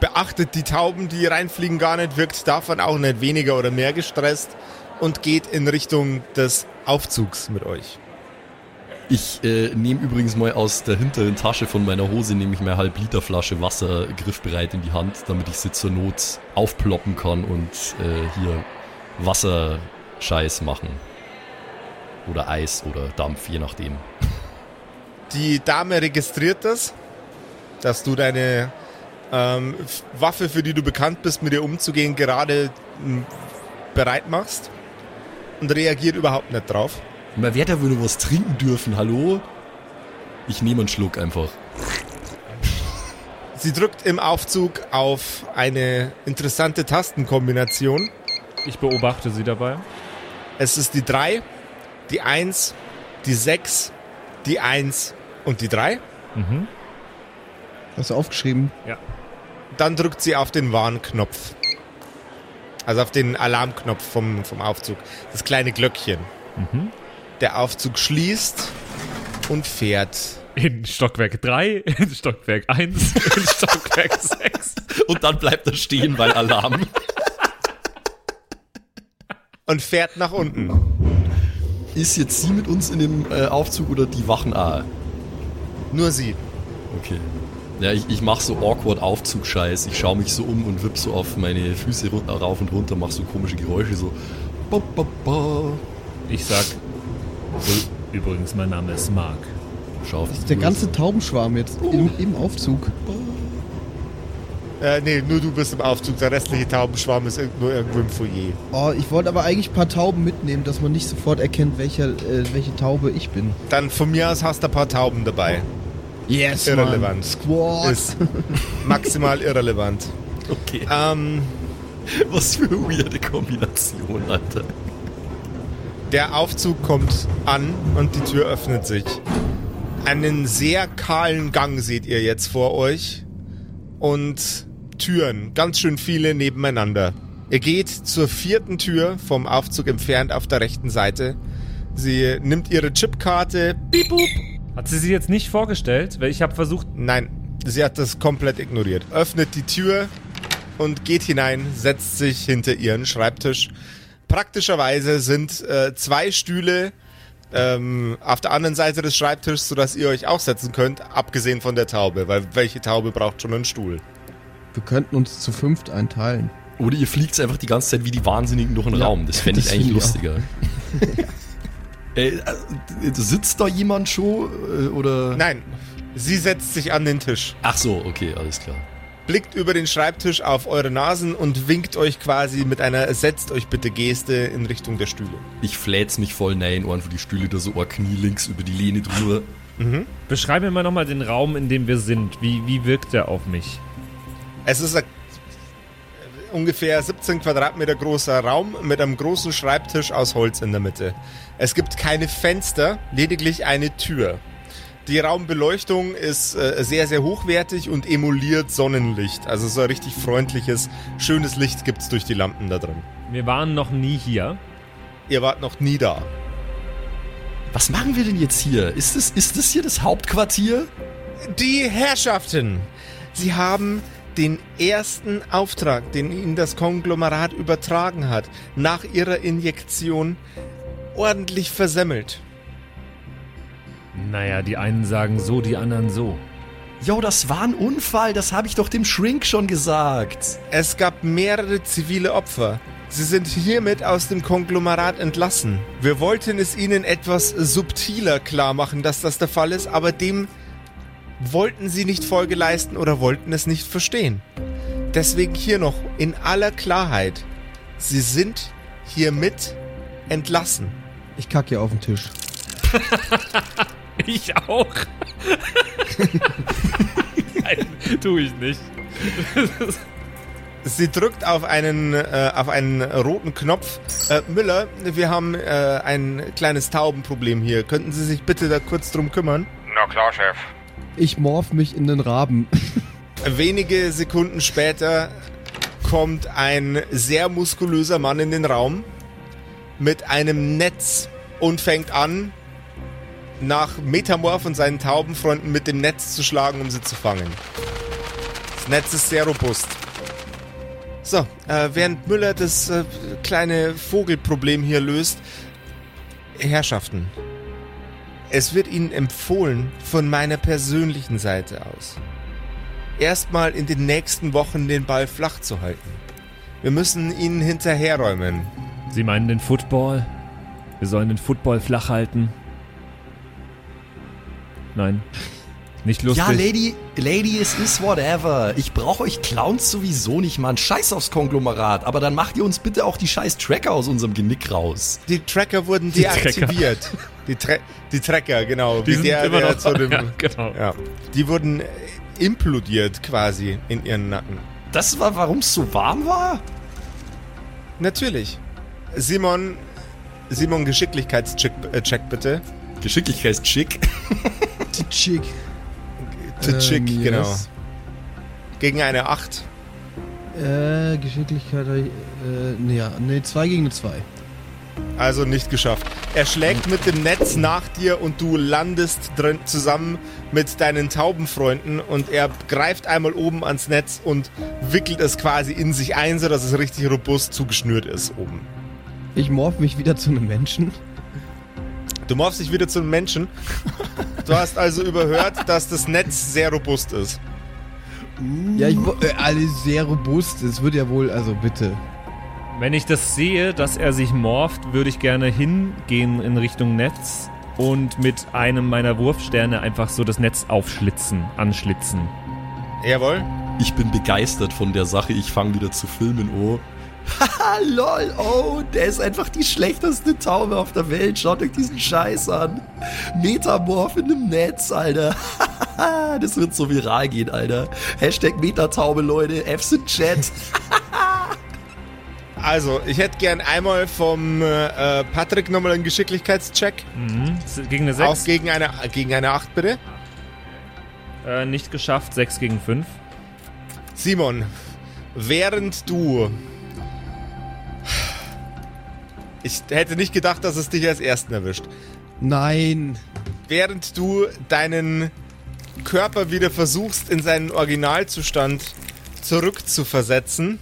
beachtet die Tauben, die reinfliegen, gar nicht, wirkt davon auch nicht weniger oder mehr gestresst und geht in Richtung des Aufzugs mit euch. Ich äh, nehme übrigens mal aus der hinteren Tasche von meiner Hose nehme ich meine halb Liter Flasche Wasser griffbereit in die Hand, damit ich sie zur Not aufploppen kann und äh, hier Wasserscheiß machen. Oder Eis oder Dampf, je nachdem. Die Dame registriert das, dass du deine ähm, Waffe, für die du bekannt bist, mit ihr umzugehen, gerade m, bereit machst und reagiert überhaupt nicht drauf. Man wird ja wohl nur was trinken dürfen, hallo? Ich nehme einen Schluck einfach. Sie drückt im Aufzug auf eine interessante Tastenkombination. Ich beobachte sie dabei. Es ist die 3, die 1, die 6, die 1 und die 3. Hast du aufgeschrieben? Dann drückt sie auf den Warnknopf. Also auf den Alarmknopf vom, vom Aufzug. Das kleine Glöckchen. Der Aufzug schließt und fährt. In Stockwerk 3, in Stockwerk 1, in Stockwerk 6. Und dann bleibt er stehen, weil Alarm. Und fährt nach unten. Ist jetzt sie mit uns in dem äh, Aufzug oder die Wachen A? Nur sie. Okay. Ja, ich, ich mach so awkward Aufzug-Scheiß. Ich schaue mich so um und wipp so auf meine Füße ru- rauf und runter, mach so komische Geräusche, so. Ba, ba, ba. Ich sag, übrigens, mein Name ist Mark. Schau auf Das ist der ganze Taubenschwarm jetzt im, im Aufzug. Äh, nee, nur du bist im Aufzug. Der restliche Taubenschwarm ist irg- nur irgendwo im Foyer. Oh, ich wollte aber eigentlich ein paar Tauben mitnehmen, dass man nicht sofort erkennt, welche, äh, welche Taube ich bin. Dann von mir aus hast du ein paar Tauben dabei. Yes, Irrelevant. Squad. Ist maximal irrelevant. Okay. Ähm, Was für eine weirde Kombination, Alter. Der Aufzug kommt an und die Tür öffnet sich. Einen sehr kahlen Gang seht ihr jetzt vor euch und Türen, ganz schön viele nebeneinander. Ihr geht zur vierten Tür vom Aufzug entfernt auf der rechten Seite. Sie nimmt ihre Chipkarte. Piep. Hat sie sich jetzt nicht vorgestellt? Weil ich habe versucht, Nein, sie hat das komplett ignoriert. Öffnet die Tür und geht hinein, setzt sich hinter ihren Schreibtisch. Praktischerweise sind äh, zwei Stühle ähm, auf der anderen Seite des Schreibtischs, sodass ihr euch auch setzen könnt, abgesehen von der Taube, weil welche Taube braucht schon einen Stuhl? Wir könnten uns zu fünft einteilen. Oder ihr fliegt einfach die ganze Zeit wie die Wahnsinnigen durch den Ja, Raum. Das fände ich eigentlich lustiger. äh, äh, sitzt da jemand schon? Äh, oder? Nein, sie setzt sich an den Tisch, Ach so, okay, alles klar. blickt über den Schreibtisch auf eure Nasen und winkt euch quasi mit einer Setzt euch bitte Geste in Richtung der Stühle. Ich flät's mich voll nein, Ohren für die Stühle, da so ein Knie links über die Lehne drüber. beschreibe mir mal nochmal den Raum, in dem wir sind. Wie, wie wirkt der auf mich? Es ist ein ungefähr 17 Quadratmeter großer Raum mit einem großen Schreibtisch aus Holz in der Mitte. Es gibt keine Fenster, lediglich eine Tür. Die Raumbeleuchtung ist äh, sehr, sehr hochwertig und emuliert Sonnenlicht. Also so ein richtig freundliches, schönes Licht gibt's durch die Lampen da drin. Wir waren noch nie hier. Ihr wart noch nie da. Was machen wir denn jetzt hier? Ist das, ist das hier das Hauptquartier? Die Herrschaften, Sie haben den ersten Auftrag, den Ihnen das Konglomerat übertragen hat, nach Ihrer Injektion ordentlich versemmelt. Naja, die einen sagen so, die anderen so. Jo, das war ein Unfall, das habe ich doch dem Shrink schon gesagt. Es gab mehrere zivile Opfer. Sie sind hiermit aus dem Konglomerat entlassen. Wir wollten es Ihnen etwas subtiler klar machen, dass das der Fall ist, aber dem wollten Sie nicht Folge leisten oder wollten es nicht verstehen. Deswegen hier noch in aller Klarheit. Sie sind hiermit entlassen. Ich kacke hier auf den Tisch. ich auch. Nein, tue ich nicht. Sie drückt auf einen, äh, auf einen roten Knopf. Äh, Müller, wir haben äh, ein kleines Taubenproblem hier. Könnten Sie sich bitte da kurz drum kümmern? Na klar, Chef. Ich morph mich in den Raben. Wenige Sekunden später kommt ein sehr muskulöser Mann in den Raum mit einem Netz und fängt an, nach Metamorph und seinen Taubenfreunden mit dem Netz zu schlagen, um sie zu fangen. Das Netz ist sehr robust. So, äh, während Müller das äh, kleine Vogelproblem hier löst, Herrschaften, es wird Ihnen empfohlen, von meiner persönlichen Seite aus, erstmal in den nächsten Wochen den Ball flach zu halten. Wir müssen Ihnen hinterherräumen. Sie meinen den Football? Wir sollen den Football flach halten? Nein. Nicht lustig. Ja, Lady, Lady, es ist whatever. Ich brauche euch Clowns sowieso nicht, Mann. Scheiß aufs Konglomerat. Aber dann macht ihr uns bitte auch die scheiß Tracker aus unserem Genick raus. Die Tracker wurden Die Tracker. deaktiviert. Die, Tra die Tracker, genau. Die wie sind der, immer der noch zu dem, ja, genau. ja. Die wurden implodiert quasi in ihren Nacken. Das war, warum es so warm war? Natürlich. Simon, Simon, Geschicklichkeitscheck äh, check bitte. Geschicklichkeitsschick. Die Chick. To Ähm, chick, yes. genau. Gegen eine 8. Äh, Geschicklichkeit, äh, ja, nee, 2 gegen eine 2. Also nicht geschafft. Er schlägt mit dem Netz nach dir und du landest drin zusammen mit deinen Taubenfreunden und er greift einmal oben ans Netz und wickelt es quasi in sich ein, sodass es richtig robust zugeschnürt ist oben. Ich morph mich wieder zu einem Menschen. Du morphst dich wieder zu einem Menschen. Du hast also überhört, dass das Netz sehr robust ist. Ja, ich, äh, alles sehr robust. Es wird ja wohl, also bitte. Wenn ich das sehe, dass er sich morpht, würde ich gerne hingehen in Richtung Netz und mit einem meiner Wurfsterne einfach so das Netz aufschlitzen, anschlitzen. Jawohl. Ich bin begeistert von der Sache. Ich fange wieder zu filmen, oh. Haha, lol, oh, der ist einfach die schlechteste Taube auf der Welt. Schaut euch diesen Scheiß an. Metamorph in einem Netz, Alter. Das wird so viral gehen, Alter. Hashtag Metataube, Leute. F's in Chat. Also, ich hätte gern einmal vom äh, Patrick nochmal einen Geschicklichkeitscheck. Mhm. Gegen eine Auch 6. gegen eine, gegen eine 8, bitte. Äh, nicht geschafft, 6 gegen 5. Simon, während du. Ich hätte nicht gedacht, dass es dich als Ersten erwischt. Nein. Während du deinen Körper wieder versuchst, in seinen Originalzustand zurückzuversetzen,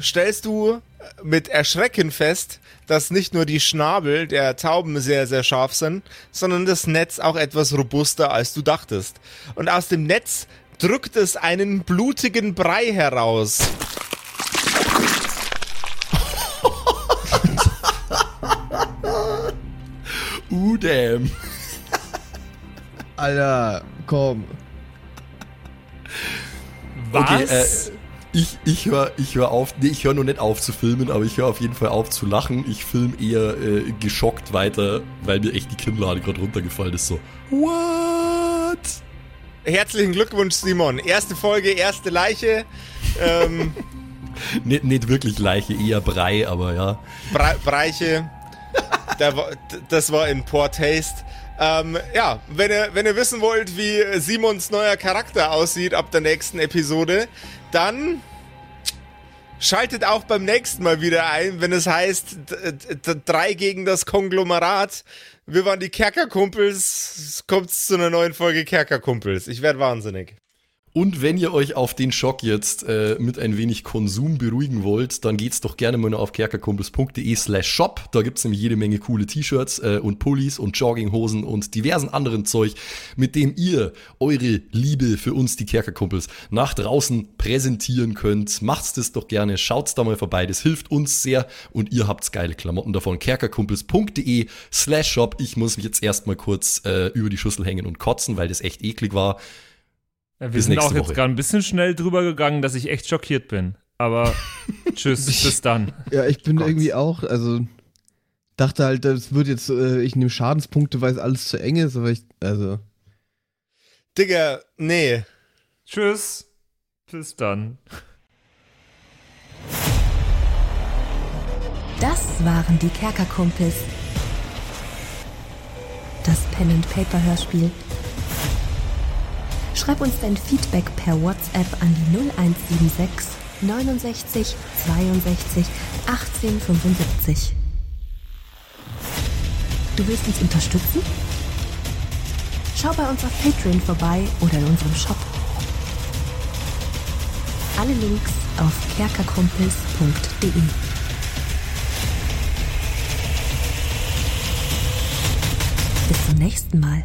stellst du mit Erschrecken fest, dass nicht nur die Schnabel der Tauben sehr, sehr scharf sind, sondern das Netz auch etwas robuster, als du dachtest. Und aus dem Netz drückt es einen blutigen Brei heraus. Damn. Alter, komm. Okay, äh, ich, ich höre ich hör auf, nee, ich höre nur nicht auf zu filmen, aber ich höre auf jeden Fall auf zu lachen. Ich film eher äh, geschockt weiter, weil mir echt die Kinnlade gerade runtergefallen ist. So, what? Herzlichen Glückwunsch, Simon. Erste Folge, erste Leiche. Ähm, Nicht, nicht wirklich Leiche, eher Brei, aber ja. Bre Breiche. Das war in Poor Taste. Ähm, ja, wenn ihr, wenn ihr wissen wollt, wie Simons neuer Charakter aussieht ab der nächsten Episode, dann schaltet auch beim nächsten Mal wieder ein, wenn es heißt, drei gegen das Konglomerat. Wir waren die Kerkerkumpels. Kommt zu einer neuen Folge Kerkerkumpels. Ich werde wahnsinnig. Und wenn ihr euch auf den Schock jetzt äh, mit ein wenig Konsum beruhigen wollt, dann geht's doch gerne mal auf kerkerkumpels.de slash shop. Da gibt's nämlich jede Menge coole T-Shirts äh, und Pullis und Jogginghosen und diversen anderen Zeug, mit dem ihr eure Liebe für uns, die Kerkerkumpels, nach draußen präsentieren könnt. Macht's das doch gerne, schaut's da mal vorbei, das hilft uns sehr und ihr habt's geile Klamotten davon. kerkerkumpels.de slash shop. Ich muss mich jetzt erstmal kurz äh, über die Schüssel hängen und kotzen, weil das echt eklig war. Ja, wir Bis sind auch jetzt gerade ein bisschen schnell drüber gegangen, dass ich echt schockiert bin. Aber tschüss, bis dann. Ja, ich bin Gott. irgendwie auch, also Dachte halt, das wird jetzt, äh, ich nehme Schadenspunkte, weil es alles zu eng ist, aber ich, also. Digga, nee. Tschüss. Bis dann. Das waren die Kerkerkumpels. Das Pen and Paper Hörspiel. Schreib uns dein Feedback per WhatsApp an die 0176 69 62 18 75. Du willst uns unterstützen? Schau bei uns auf Patreon vorbei oder in unserem Shop. Alle Links auf kerkerkumpels.de. Bis zum nächsten Mal.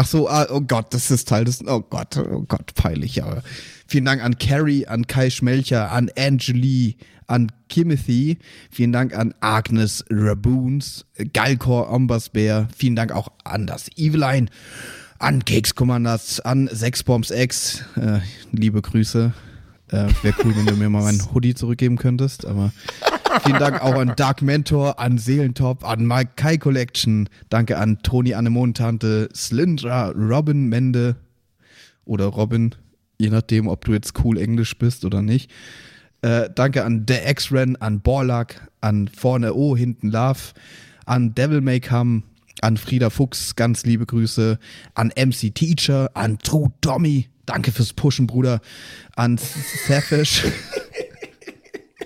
Ach so, ah, oh Gott, das ist Teil des. Oh Gott, oh Gott, peinlich, aber. Vielen Dank an Carrie, an Kai Schmelcher, an Angeli, an Kimothy. Vielen Dank an Agnes Raboons, Galkor Ombasbär. Vielen Dank auch an das Eveline, an Keks Commanders, an Sexbombs X. Äh, liebe Grüße. Äh, Wäre cool, wenn du mir mal meinen Hoodie zurückgeben könntest, aber vielen Dank auch an Dark Mentor, an Seelentop, an Mike Kai Collection. Danke an Toni Annemontante, Slyndra, Robin Mende oder Robin, je nachdem, ob du jetzt cool Englisch bist oder nicht. Äh, danke an The X-Ren, an Borlak, an Vorne O, hinten Love, an Devil May Come, an Frieda Fuchs, ganz liebe Grüße, an MC Teacher, an True Tommy, danke fürs Pushen, Bruder, an Safish,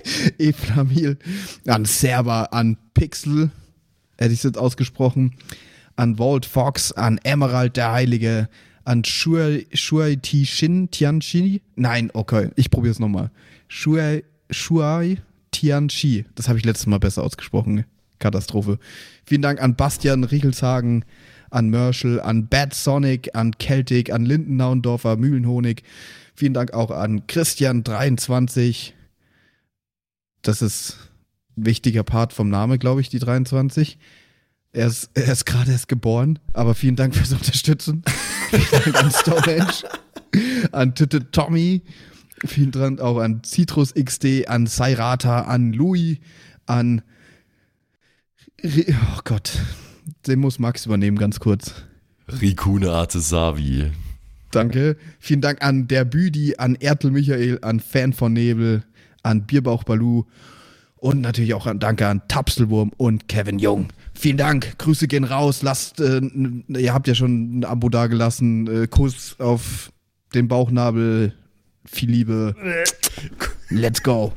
Eflamil, an Server, an Pixel, hätte ich es jetzt ausgesprochen, an Walt Fox, an Emerald der Heilige, an Shuai, Shuai Ti. Nein, okay, ich probiere es nochmal. Shuai, Tianchi. Das habe ich letztes Mal besser ausgesprochen. Katastrophe. Vielen Dank an Bastian Riechelshagen, an Merschel, an Bad Sonic, an Celtic, an Lindennaundorfer, Mühlenhonig. Vielen Dank auch an Christian23. Das ist ein wichtiger Part vom Name, glaube ich, die 23. Er ist, er ist gerade erst geboren, aber vielen Dank fürs Unterstützen. vielen Dank an Stonehenge, an Titte Tommy, vielen Dank auch an Citrus XD, an Sairata, an Louis, an. Oh Gott, den muss Max übernehmen, ganz kurz. Rikune Artesavi. Danke. Vielen Dank an der Büdi, an Ertel Michael, an Fan von Nebel, an Bierbauch Balu und natürlich auch an Danke an Tapselwurm und Kevin Jung. Vielen Dank. Grüße gehen raus. Lasst, äh, ihr habt ja schon ein Abo dagelassen. Äh, Kuss auf den Bauchnabel. Viel Liebe. Let's go.